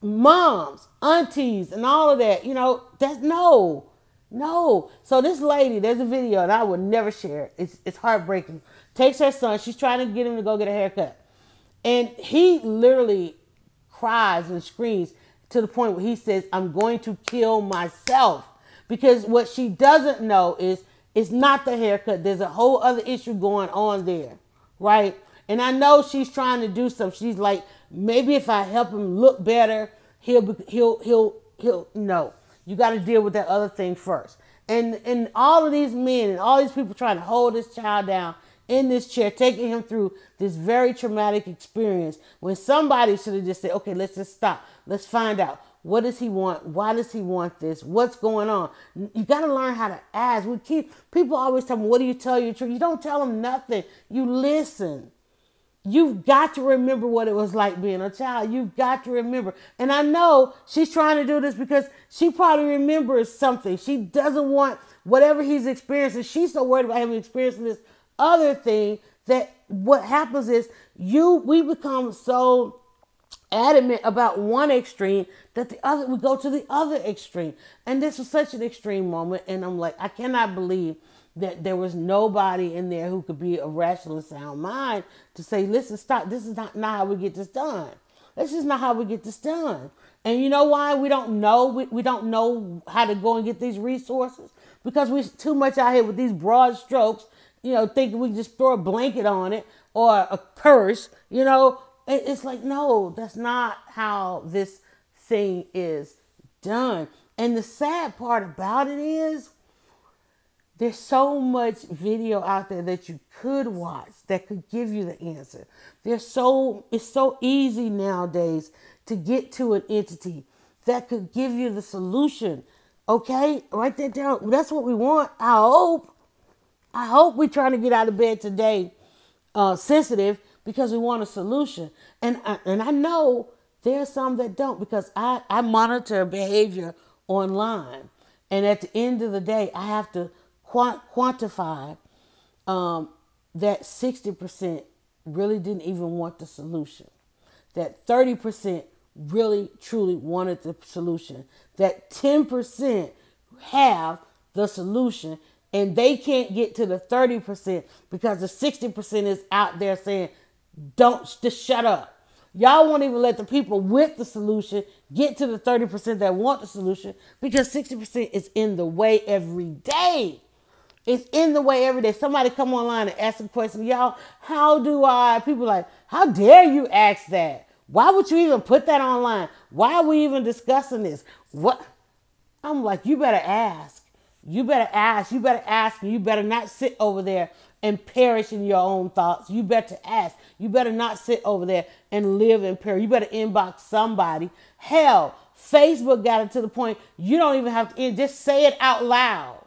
moms, aunties, and all of that, you know, that's no. No. So this lady, there's a video, and I would never share it. It's, it's heartbreaking. Takes her son. She's trying to get him to go get a haircut. And he literally cries and screams to the point where he says, I'm going to kill myself. Because what she doesn't know is it's not the haircut. There's a whole other issue going on there. Right? And I know she's trying to do something. She's like, maybe if I help him look better, he'll he'll he'll he'll no. You got to deal with that other thing first. And and all of these men and all these people trying to hold this child down in this chair, taking him through this very traumatic experience when somebody should have just said, okay, let's just stop. Let's find out. What does he want? Why does he want this? What's going on? You got to learn how to ask. We keep people always tell me, "What do you tell your children?" You don't tell them nothing. You listen. You've got to remember what it was like being a child. You've got to remember. And I know she's trying to do this because she probably remembers something. She doesn't want whatever he's experiencing. She's so worried about him experiencing this other thing that what happens is you we become so adamant about one extreme that the other would go to the other extreme and this was such an extreme moment and i'm like i cannot believe that there was nobody in there who could be a rational and sound mind to say, listen, stop, this is not, not how we get this done. This is not how we get this done. And you know why we don't know? We, we don't know how to go and get these resources because we're too much out here with these broad strokes, you know, thinking we just throw a blanket on it or a curse, you know. It's like, no, that's not how this thing is done. And the sad part about it is there's so much video out there that you could watch that could give you the answer. There's so it's so easy nowadays to get to an entity that could give you the solution. Okay? Write that down. That's what we want. I hope. I hope we're trying to get out of bed today uh, sensitive because we want a solution. And I, and I know there's some that don't because I, I monitor behavior online. And at the end of the day, I have to quant- quantify um, that 60% really didn't even want the solution, that 30% really truly wanted the solution, that 10% have the solution and they can't get to the 30% because the 60% is out there saying, don't just shut up. Y'all won't even let the people with the solution get to the 30% that want the solution because 60% is in the way every day. It's in the way every day. Somebody come online and ask a question, y'all, how do I? People like, how dare you ask that? Why would you even put that online? Why are we even discussing this? What? I'm like, you better ask. You better ask. You better ask. You better not sit over there and perish in your own thoughts. You better ask. You better not sit over there and live in perish. You better inbox somebody. Hell, Facebook got it to the point you don't even have to just say it out loud.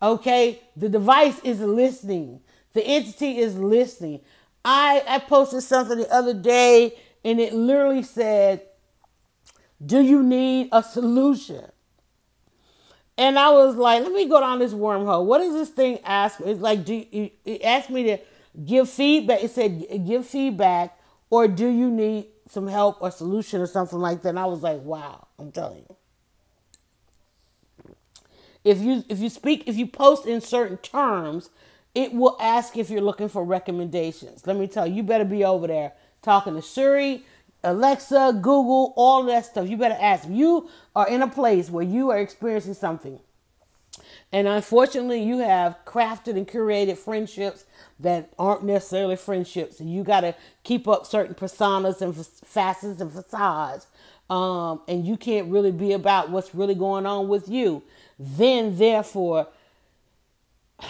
Okay, the device is listening. The entity is listening. I I posted something the other day and it literally said, "Do you need a solution?" And I was like, "Let me go down this wormhole. What does this thing ask? It's like, do you, it asked me to give feedback? It said, give feedback, or do you need some help or solution or something like that?" And I was like, "Wow, I'm telling you." If you if you speak if you post in certain terms, it will ask if you're looking for recommendations. Let me tell you, you better be over there talking to Siri, Alexa, Google, all that stuff. You better ask. You are in a place where you are experiencing something, and unfortunately, you have crafted and curated friendships that aren't necessarily friendships, and you got to keep up certain personas and facets and facades, um, and you can't really be about what's really going on with you then therefore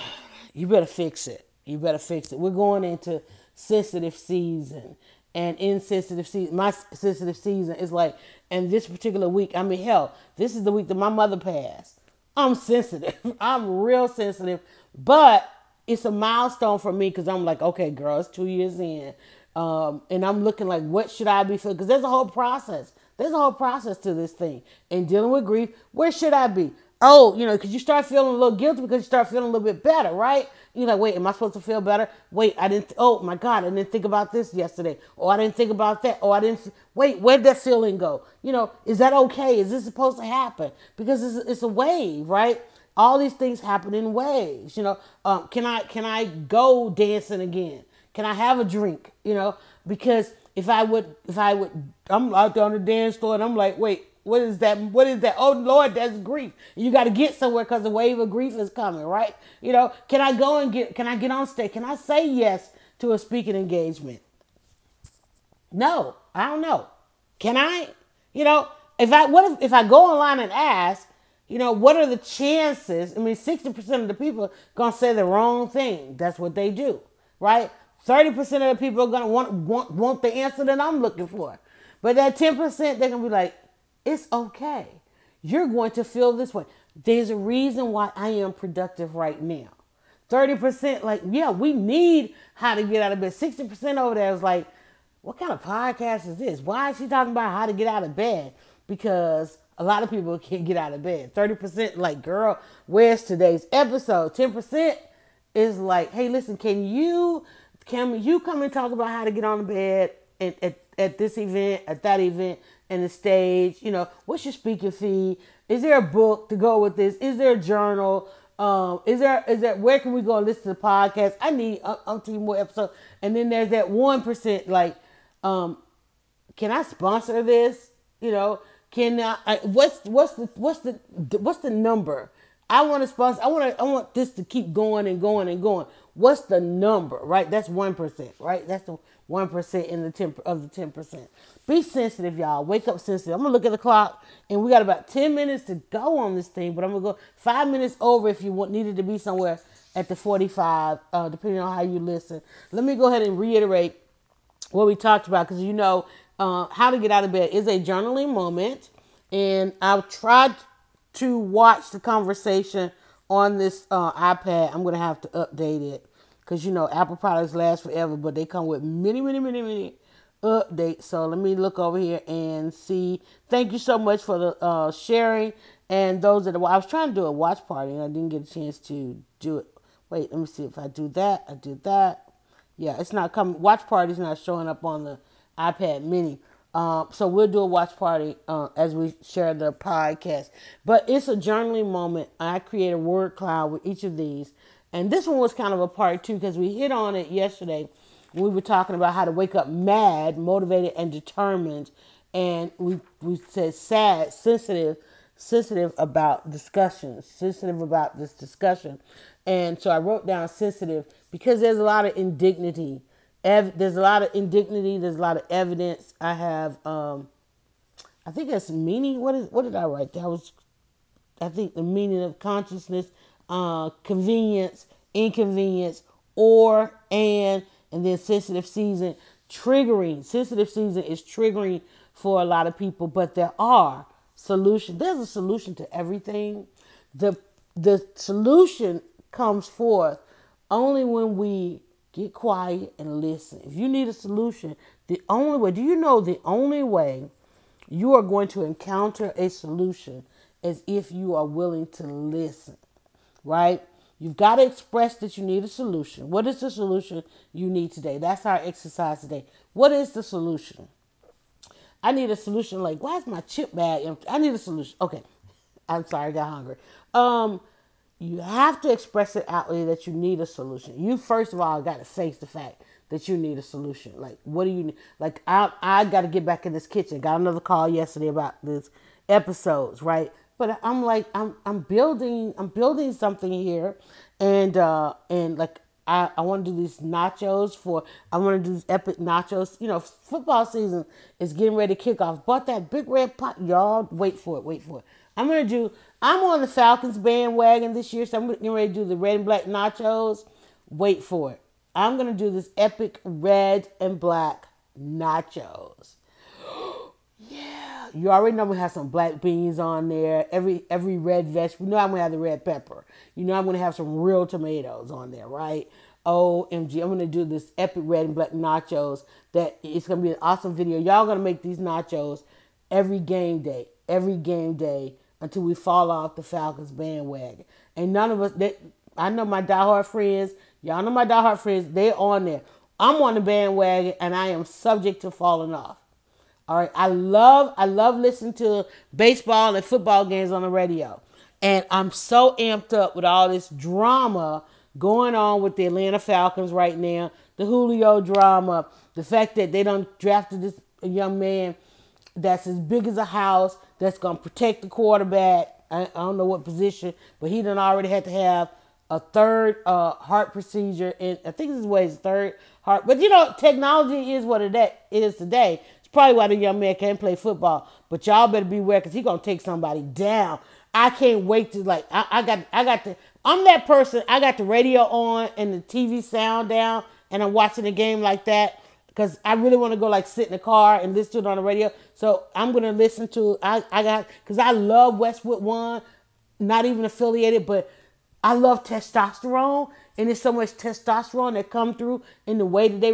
you better fix it. You better fix it. We're going into sensitive season. And insensitive season, my sensitive season is like, and this particular week, I mean, hell, this is the week that my mother passed. I'm sensitive. I'm real sensitive, but it's a milestone for me because I'm like, okay, girl, it's two years in. Um, and I'm looking like, what should I be feeling? Because there's a whole process. There's a whole process to this thing. And dealing with grief, where should I be? Oh, you know, because you start feeling a little guilty because you start feeling a little bit better, right? You're like, wait, am I supposed to feel better? Wait, I didn't. Oh my God, I didn't think about this yesterday. Or I didn't think about that. Or I didn't. Wait, where'd that feeling go? You know, is that okay? Is this supposed to happen? Because it's, it's a wave, right? All these things happen in waves. You know, um, can I can I go dancing again? Can I have a drink? You know, because if I would, if I would, I'm out there on the dance floor and I'm like, wait, what is that? What is that? Oh Lord, that's grief. You got to get somewhere because the wave of grief is coming, right? You know, can I go and get? Can I get on stage? Can I say yes to a speaking engagement? No, I don't know. Can I? You know, if I what if if I go online and ask, you know, what are the chances? I mean, sixty percent of the people gonna say the wrong thing. That's what they do, right? Thirty percent of the people are gonna want want want the answer that I'm looking for, but that ten percent they're gonna be like, it's okay. You're going to feel this way. There's a reason why I am productive right now. 30% like, yeah, we need how to get out of bed. 60% over there is like, what kind of podcast is this? Why is she talking about how to get out of bed? Because a lot of people can't get out of bed. 30% like, girl, where's today's episode? 10% is like, hey, listen, can you can you come and talk about how to get on the bed at, at, at this event, at that event? And the stage? You know, what's your speaking fee? Is there a book to go with this? Is there a journal? Um, is there is that where can we go and listen to the podcast? I need um, umpteen more episodes. And then there's that one percent like, um, can I sponsor this? You know, can I, I what's what's the what's the what's the number? I want to sponsor. I want to. I want this to keep going and going and going. What's the number? Right. That's one percent. Right. That's the one percent in the ten of the ten percent. Be sensitive, y'all. Wake up sensitive. I'm gonna look at the clock, and we got about ten minutes to go on this thing. But I'm gonna go five minutes over if you want needed to be somewhere at the 45, uh, depending on how you listen. Let me go ahead and reiterate what we talked about because you know uh, how to get out of bed is a journaling moment, and I've tried to watch the conversation on this uh, iPad. I'm gonna have to update it because you know Apple products last forever, but they come with many, many, many, many update. So let me look over here and see. Thank you so much for the uh, sharing and those that I was trying to do a watch party and I didn't get a chance to do it. Wait, let me see if I do that. I do that. Yeah, it's not coming. Watch party's not showing up on the iPad Mini. Um, so we'll do a watch party uh, as we share the podcast. But it's a journaling moment. I create a word cloud with each of these, and this one was kind of a part two because we hit on it yesterday we were talking about how to wake up mad, motivated, and determined. And we we said sad, sensitive, sensitive about discussions, sensitive about this discussion. And so I wrote down sensitive because there's a lot of indignity. Ev- there's a lot of indignity. There's a lot of evidence. I have, um, I think that's meaning. What is what did I write? That was, I think the meaning of consciousness, uh, convenience, inconvenience, or and and then sensitive season triggering. Sensitive season is triggering for a lot of people, but there are solutions. There's a solution to everything. The the solution comes forth only when we get quiet and listen. If you need a solution, the only way, do you know the only way you are going to encounter a solution is if you are willing to listen, right? You've got to express that you need a solution. What is the solution you need today? That's our exercise today. What is the solution? I need a solution like, why is my chip bag empty? I need a solution. Okay. I'm sorry, I got hungry. Um, you have to express it outwardly that you need a solution. You first of all got to face the fact that you need a solution. Like, what do you need? Like, I I got to get back in this kitchen. Got another call yesterday about this episodes, right? But I'm like, I'm I'm building I'm building something here, and uh and like I, I want to do these nachos for I want to do these epic nachos. You know, football season is getting ready to kick off. Bought that big red pot, y'all. Wait for it, wait for it. I'm gonna do. I'm on the Falcons bandwagon this year, so I'm getting ready to do the red and black nachos. Wait for it. I'm gonna do this epic red and black nachos. You already know we have some black beans on there. Every every red vegetable. You know I'm gonna have the red pepper. You know I'm gonna have some real tomatoes on there, right? OMG, I'm gonna do this epic red and black nachos. That it's gonna be an awesome video. Y'all gonna make these nachos every game day, every game day until we fall off the Falcons bandwagon. And none of us that I know my diehard friends, y'all know my diehard friends, they're on there. I'm on the bandwagon and I am subject to falling off. All right. I love I love listening to baseball and football games on the radio. And I'm so amped up with all this drama going on with the Atlanta Falcons right now. The Julio drama, the fact that they don't drafted this young man that's as big as a house, that's gonna protect the quarterback. I, I don't know what position, but he done already had to have a third uh, heart procedure, and I think this is what his third heart. But you know, technology is what it is today. It's probably why the young man can't play football. But y'all better beware because he gonna take somebody down. I can't wait to like. I, I got. I got the. I'm that person. I got the radio on and the TV sound down, and I'm watching the game like that because I really want to go like sit in the car and listen to it on the radio. So I'm gonna listen to. I I got because I love Westwood One, not even affiliated, but I love testosterone, and there's so much testosterone that come through in the way that they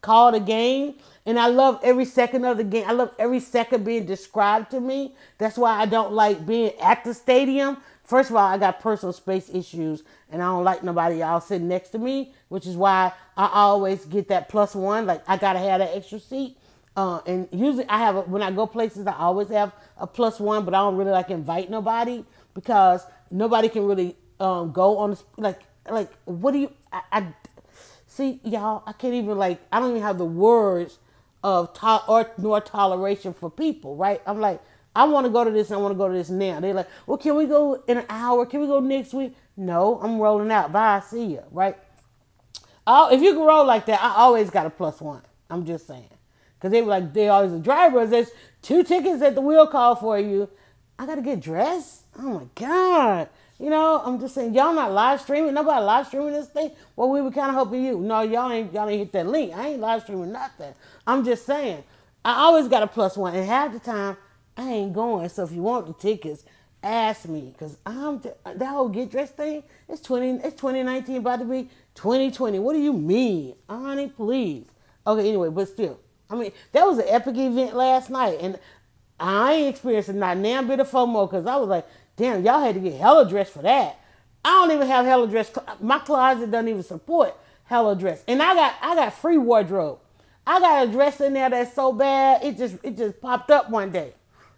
call the game. And I love every second of the game. I love every second being described to me. That's why I don't like being at the stadium. First of all, I got personal space issues and I don't like nobody else sitting next to me, which is why I always get that plus one. Like I gotta have that extra seat. Uh, and usually I have a, when I go places, I always have a plus one, but I don't really like invite nobody because nobody can really um, go on like like what do you I, I see y'all I can't even like I don't even have the words of to- or nor toleration for people right? I'm like I want to go to this I want to go to this now. They're like well can we go in an hour? Can we go next week? No I'm rolling out. Bye see ya right? Oh if you can roll like that I always got a plus one. I'm just saying. Because they were like they always the drivers there's two tickets at the wheel call for you. I gotta get dressed? Oh my god you know, I'm just saying, y'all not live streaming. Nobody live streaming this thing. Well, we were kind of hoping you. No, y'all ain't y'all ain't hit that link. I ain't live streaming nothing. I'm just saying, I always got a plus one, and half the time I ain't going. So if you want the tickets, ask me, cause I'm that whole get dressed thing. It's twenty. It's 2019, about to be 2020. What do you mean, honey? Please. Okay. Anyway, but still, I mean, that was an epic event last night, and I ain't experiencing not damn bit of FOMO, cause I was like Damn, y'all had to get hella dressed for that. I don't even have hella dress. My closet doesn't even support hella dress. And I got I got free wardrobe. I got a dress in there that's so bad it just it just popped up one day.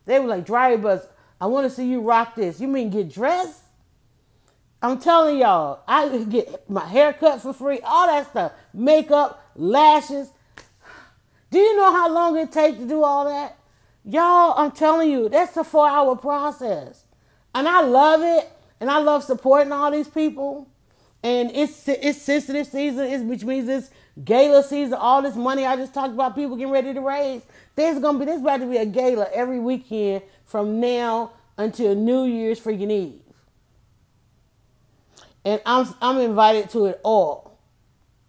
They were like, "Dryer Buzz, I want to see you rock this." You mean get dressed? I'm telling y'all, I get my hair cut for free, all that stuff, makeup, lashes. Do you know how long it takes to do all that? Y'all, I'm telling you, that's a four hour process. And I love it. And I love supporting all these people. And it's it's sensitive season, it's, which means it's gala season. All this money I just talked about, people getting ready to raise. There's gonna be there's about to be a gala every weekend from now until New Year's freaking Eve. And I'm I'm invited to it all.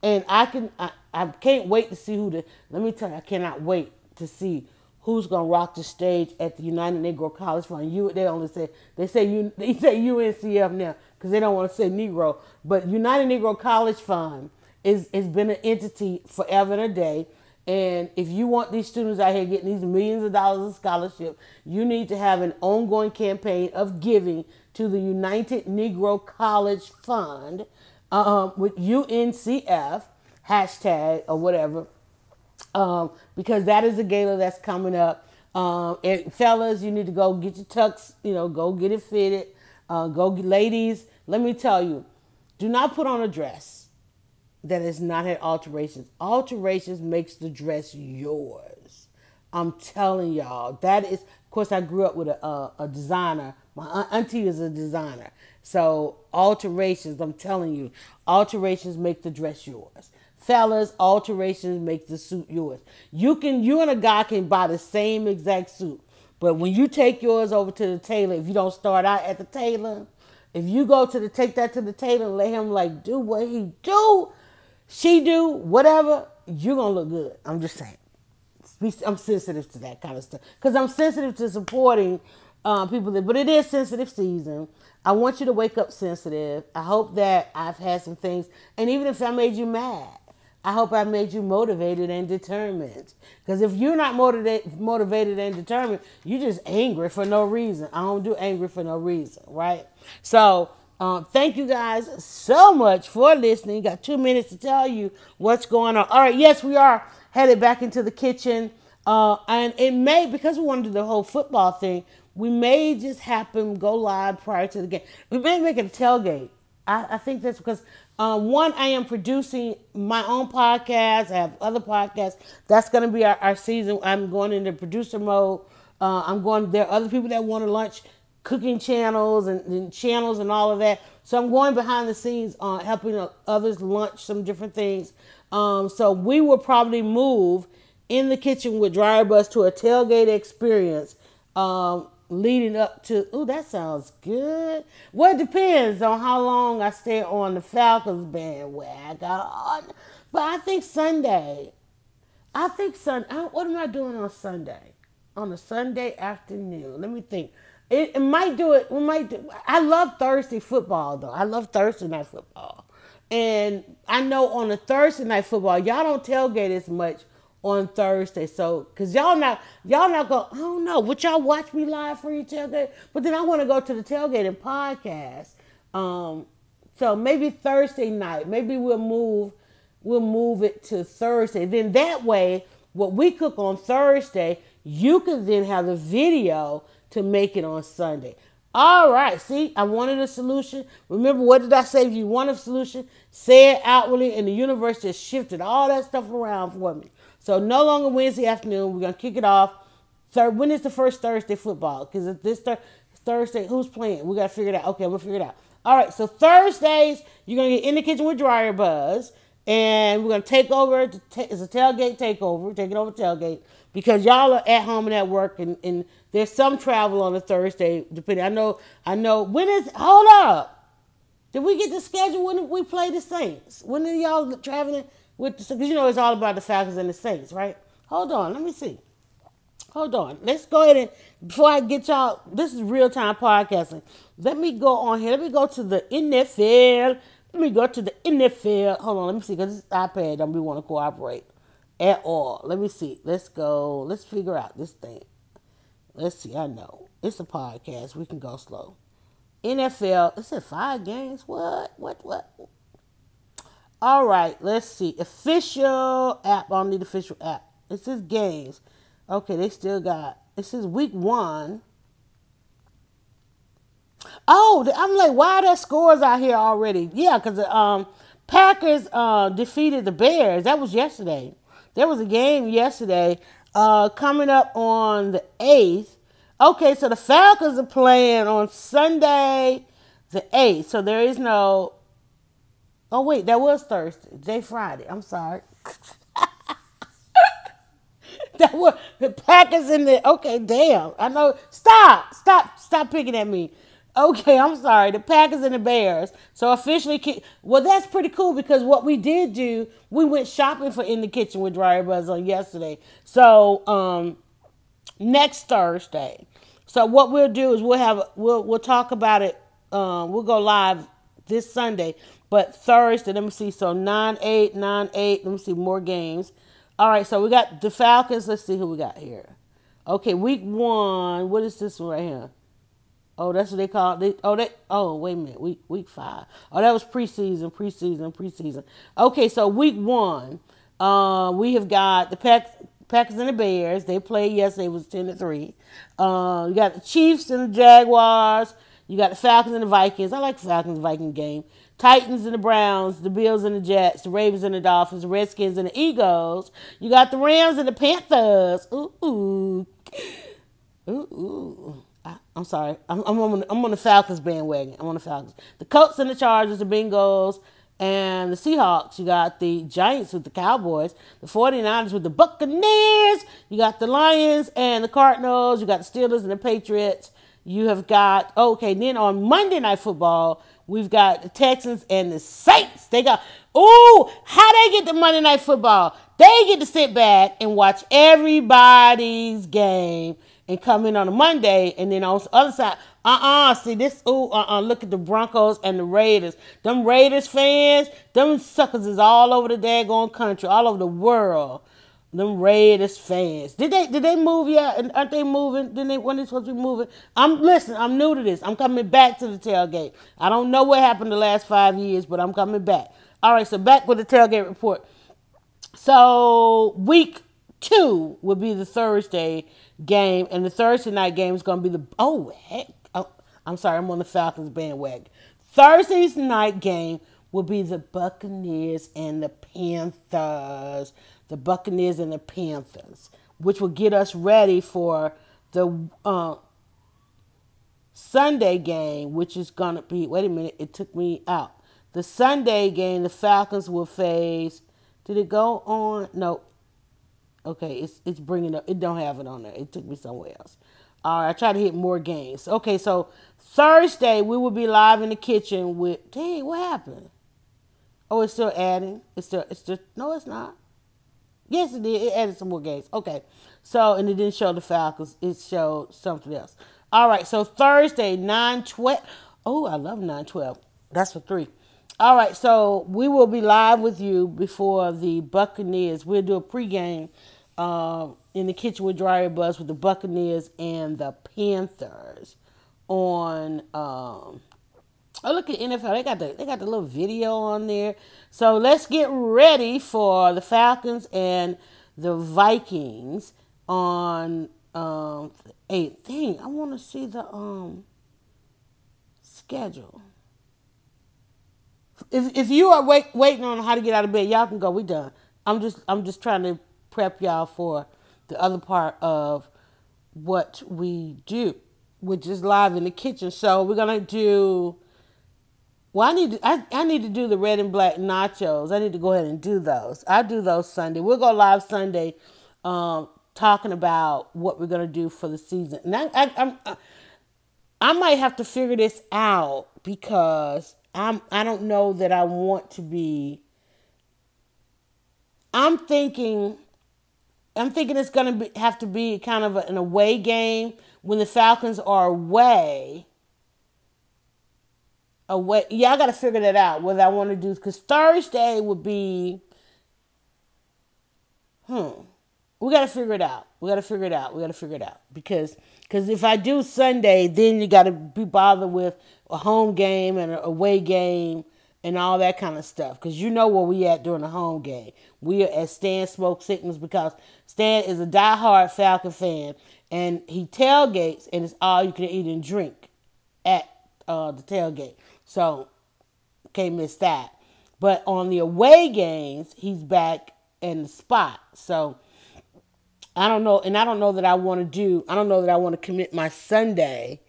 And I can I, I can't wait to see who the let me tell you, I cannot wait to see who's gonna rock the stage at the United Negro College Fund. You they only say they say you they say UNCF now because they don't want to say Negro, but United Negro College Fund is has been an entity forever and a day. And if you want these students out here getting these millions of dollars of scholarship, you need to have an ongoing campaign of giving to the United Negro College Fund um, with UNCF hashtag or whatever um, because that is a gala that's coming up. Um, and fellas, you need to go get your tux, you know, go get it fitted. Uh, go, ladies, let me tell you, do not put on a dress that has not had alterations. Alterations makes the dress yours. I'm telling y'all, that is. Of course, I grew up with a, a, a designer. My auntie is a designer, so alterations. I'm telling you, alterations make the dress yours fellas, alterations make the suit yours. You can you and a guy can buy the same exact suit. But when you take yours over to the tailor, if you don't start out at the tailor, if you go to the take that to the tailor and let him like do what he do, she do, whatever, you're gonna look good. I'm just saying. I'm sensitive to that kind of stuff because I'm sensitive to supporting uh, people that, but it is sensitive season. I want you to wake up sensitive. I hope that I've had some things, and even if I made you mad, I hope I made you motivated and determined. Because if you're not motivated, motivated and determined, you're just angry for no reason. I don't do angry for no reason, right? So, um, thank you guys so much for listening. Got two minutes to tell you what's going on. All right, yes, we are headed back into the kitchen. Uh, and it may, because we want to do the whole football thing, we may just happen go live prior to the game. We may make it a tailgate. I, I think that's because um, one, I am producing my own podcast. I have other podcasts. That's going to be our, our, season. I'm going into producer mode. Uh, I'm going. There are other people that want to launch cooking channels and, and, channels and all of that. So I'm going behind the scenes on uh, helping others launch some different things. Um, so we will probably move in the kitchen with Dryer Buzz to a tailgate experience um, leading up to oh that sounds good. Well it depends on how long i stay on the falcons bandwagon. But i think sunday i think sun what am i doing on sunday? On a sunday afternoon. Let me think. It, it might do it we might do i love thursday football though. I love thursday night football. And i know on a thursday night football y'all don't tailgate as much on Thursday. So, cause y'all not y'all not go. I don't know. Would y'all watch me live for your tailgate? But then I want to go to the tailgate and podcast. Um, so maybe Thursday night. Maybe we'll move. We'll move it to Thursday. Then that way, what we cook on Thursday, you can then have the video to make it on Sunday. All right, see, I wanted a solution. Remember, what did I say? If you want a solution, say it outwardly, and the universe just shifted all that stuff around for me. So no longer Wednesday afternoon. We're gonna kick it off. Third, when is the first Thursday football? Because this Thursday, who's playing? We gotta figure it out. Okay, we'll figure it out. All right, so Thursdays you're gonna get in the kitchen with Dryer Buzz, and we're gonna take over. It's a tailgate takeover. Take it over tailgate because y'all are at home and at work, and, and there's some travel on a Thursday. Depending, I know, I know. When is? Hold up. Did we get the schedule when we play the Saints? When are y'all traveling with? Because you know it's all about the Falcons and the Saints, right? Hold on, let me see. Hold on. Let's go ahead and before I get y'all, this is real time podcasting. Let me go on here. Let me go to the NFL. Let me go to the NFL. Hold on, let me see because this iPad don't be want to cooperate at all. Let me see. Let's go. Let's figure out this thing. Let's see. I know it's a podcast. We can go slow. NFL. It said five games. What? What? What? All right. Let's see. Official app. I don't need official app. It says games. Okay, they still got. It says week one. Oh, I'm like, why are there scores out here already? Yeah, because um, Packers uh, defeated the Bears. That was yesterday. There was a game yesterday uh, coming up on the 8th. Okay, so the Falcons are playing on Sunday the 8th. So there is no. Oh, wait, that was Thursday. Day Friday. I'm sorry. that was the Packers in the. Okay, damn. I know. Stop. Stop. Stop picking at me. Okay, I'm sorry. The Packers and the Bears. So officially, well, that's pretty cool because what we did do, we went shopping for In the Kitchen with Dryer Buzz on yesterday. So um, next Thursday. So what we'll do is we'll have we'll we'll talk about it. Um, we'll go live this Sunday, but Thursday. Let me see. So nine eight nine eight. Let me see more games. All right. So we got the Falcons. Let's see who we got here. Okay, week one. What is this one right here? Oh, that's what they call it. oh, they. Oh, wait a minute. Week week five. Oh, that was preseason, preseason, preseason. Okay, so week one, uh, we have got the Pack, Packers and the Bears. They played yesterday. It was ten to three. Uh, you got the Chiefs and the Jaguars. You got the Falcons and the Vikings. I like the Falcons Viking game. Titans and the Browns, the Bills and the Jets, the Ravens and the Dolphins, the Redskins and the Eagles. You got the Rams and the Panthers. Ooh, ooh, ooh, ooh. I, am sorry. I'm, I'm, on, I'm on the Falcons bandwagon. I'm on the Falcons. The Colts and the Chargers, the Bengals, and the Seahawks. You got the Giants with the Cowboys, the 49ers with the Buccaneers. You got the Lions and the Cardinals. You got the Steelers and the Patriots. You have got, okay, then on Monday Night Football, we've got the Texans and the Saints. They got, ooh, how they get the Monday Night Football? They get to sit back and watch everybody's game and come in on a Monday, and then on the other side, uh-uh, see this, ooh, uh-uh, look at the Broncos and the Raiders. Them Raiders fans, them suckers is all over the daggone country, all over the world. Them Raiders fans. Did they did they move yet? And aren't they moving? Then they when they supposed to be moving? I'm listen, I'm new to this. I'm coming back to the tailgate. I don't know what happened the last five years, but I'm coming back. All right, so back with the tailgate report. So week two will be the Thursday game, and the Thursday night game is going to be the oh heck, oh, I'm sorry, I'm on the Falcons bandwagon. Thursday's night game will be the Buccaneers and the Panthers. The Buccaneers and the Panthers, which will get us ready for the uh, Sunday game, which is going to be. Wait a minute, it took me out. The Sunday game, the Falcons will face. Did it go on? No, Okay, it's it's bringing up. It don't have it on there. It took me somewhere else. All right, I try to hit more games. Okay, so Thursday we will be live in the kitchen with. Dang, what happened? Oh, it's still adding. It's still. It's just. No, it's not. Yes, it did. It added some more games. Okay, so and it didn't show the Falcons. It showed something else. All right, so Thursday nine twelve. Oh, I love nine twelve. That's for three. All right, so we will be live with you before the Buccaneers. We'll do a pregame um, in the kitchen with Dryer Buzz with the Buccaneers and the Panthers on. Um, oh, look at NFL. They got the they got the little video on there. So let's get ready for the Falcons and the Vikings on um thing. I want to see the um. schedule. If if you are wait, waiting on how to get out of bed, y'all can go. We done. I'm just I'm just trying to prep y'all for the other part of what we do, which is live in the kitchen. So we're gonna do. Well, I need to, I, I need to do the red and black nachos. I need to go ahead and do those. I do those Sunday. We'll go live Sunday, um, talking about what we're gonna do for the season. And I, I, I'm, I, I might have to figure this out because I'm I don't know that I want to be. I'm thinking I'm thinking it's to be, have to be kind of an away game when the Falcons are away. Away, yeah, I got to figure that out. What I want to do because Thursday would be, hmm, we got to figure it out. We got to figure it out. We got to figure it out because because if I do Sunday, then you got to be bothered with a home game and an away game and all that kind of stuff. Because you know where we at during the home game. We are at Stan Smoke Sickness because Stan is a diehard Falcon fan and he tailgates and it's all you can eat and drink at uh, the tailgate. So can't miss that. But on the away games, he's back in the spot. So I don't know, and I don't know that I want to do. I don't know that I want to commit my Sunday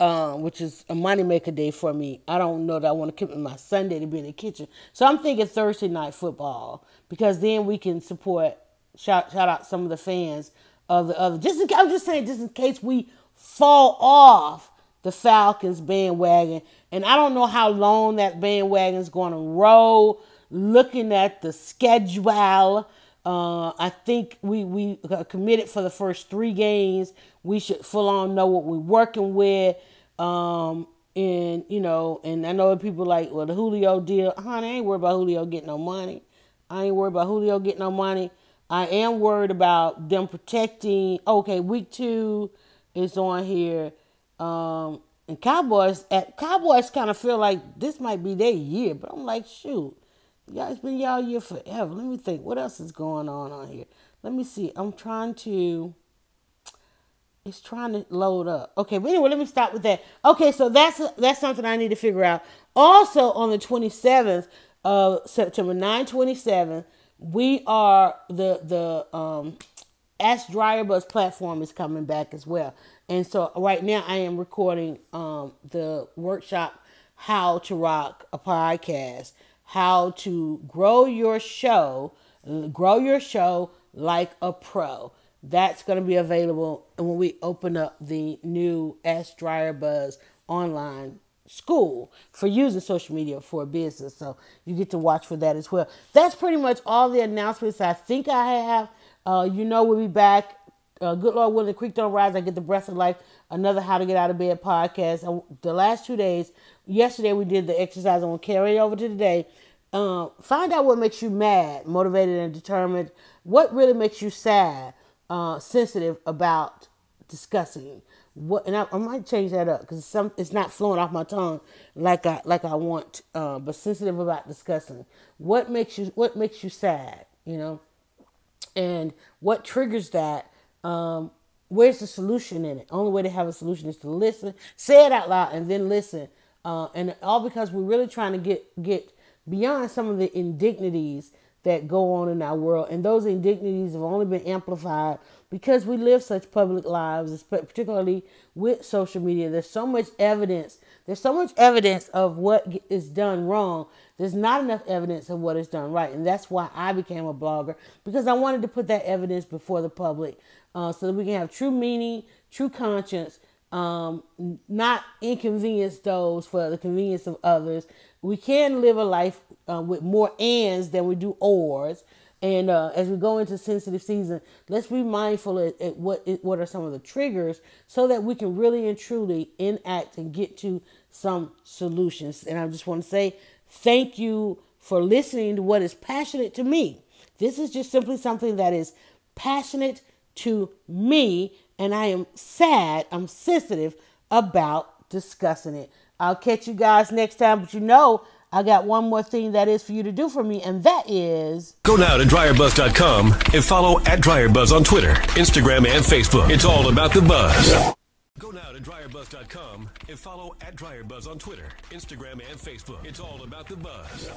um, which is a moneymaker day for me. I don't know that I want to commit my Sunday to be in the kitchen. So I'm thinking Thursday night football because then we can support, shout, shout out some of the fans of the other. Just in, I'm just saying, just in case we fall off the Falcons bandwagon. And I don't know how long that bandwagon is going to roll. Looking at the schedule, uh, I think we we committed for the first three games. We should full on know what we're working with. Um, and you know, and I know people like, well, the Julio deal, honey, I ain't worried about Julio getting no money. I ain't worried about Julio getting no money. I am worried about them protecting. Okay, week two is on here. Um, and Cowboys at Cowboys kind of feel like this might be their year, but I'm like, shoot, y'all, it's been y'all year forever. Let me think, what else is going on on here? Let me see. I'm trying to it's trying to load up. Okay, but anyway, let me stop with that. Okay, so that's that's something I need to figure out. Also, on the 27th of September, 927, we are the the um Ask Dryer platform is coming back as well. And so right now I am recording um the workshop How to Rock a Podcast, how to grow your show, grow your show like a pro. That's going to be available when we open up the new Ask Dryer Buzz online school for using social media for business. So you get to watch for that as well. That's pretty much all the announcements I think I have. Uh, you know, we'll be back. Uh, good Lord willing, creek don't rise. I get the breath of life. Another How to Get Out of Bed podcast. The last two days, yesterday we did the exercise. I'm to carry it over to today. Uh, find out what makes you mad, motivated, and determined. What really makes you sad uh, sensitive about discussing what, and I, I might change that up because some it's not flowing off my tongue like I like I want, uh, but sensitive about discussing what makes you what makes you sad, you know, and what triggers that. Um, where's the solution in it? Only way to have a solution is to listen, say it out loud, and then listen. Uh, and all because we're really trying to get get beyond some of the indignities that go on in our world. And those indignities have only been amplified because we live such public lives, particularly with social media. There's so much evidence. There's so much evidence of what is done wrong. There's not enough evidence of what is done right. And that's why I became a blogger because I wanted to put that evidence before the public uh, so that we can have true meaning, true conscience, um, not inconvenience those for the convenience of others. We can live a life uh, with more ands than we do ors. And uh, as we go into sensitive season, let's be mindful at, at what what are some of the triggers so that we can really and truly enact and get to some solutions. And I just want to say thank you for listening to what is passionate to me. This is just simply something that is passionate to me, and I am sad, I'm sensitive about discussing it. I'll catch you guys next time, but you know, I got one more thing that is for you to do for me, and that is go now to dryerbuzz.com and follow at dryerbuzz on Twitter, Instagram, and Facebook. It's all about the buzz. Go now to dryerbuzz.com and follow at dryerbuzz on Twitter, Instagram, and Facebook. It's all about the buzz.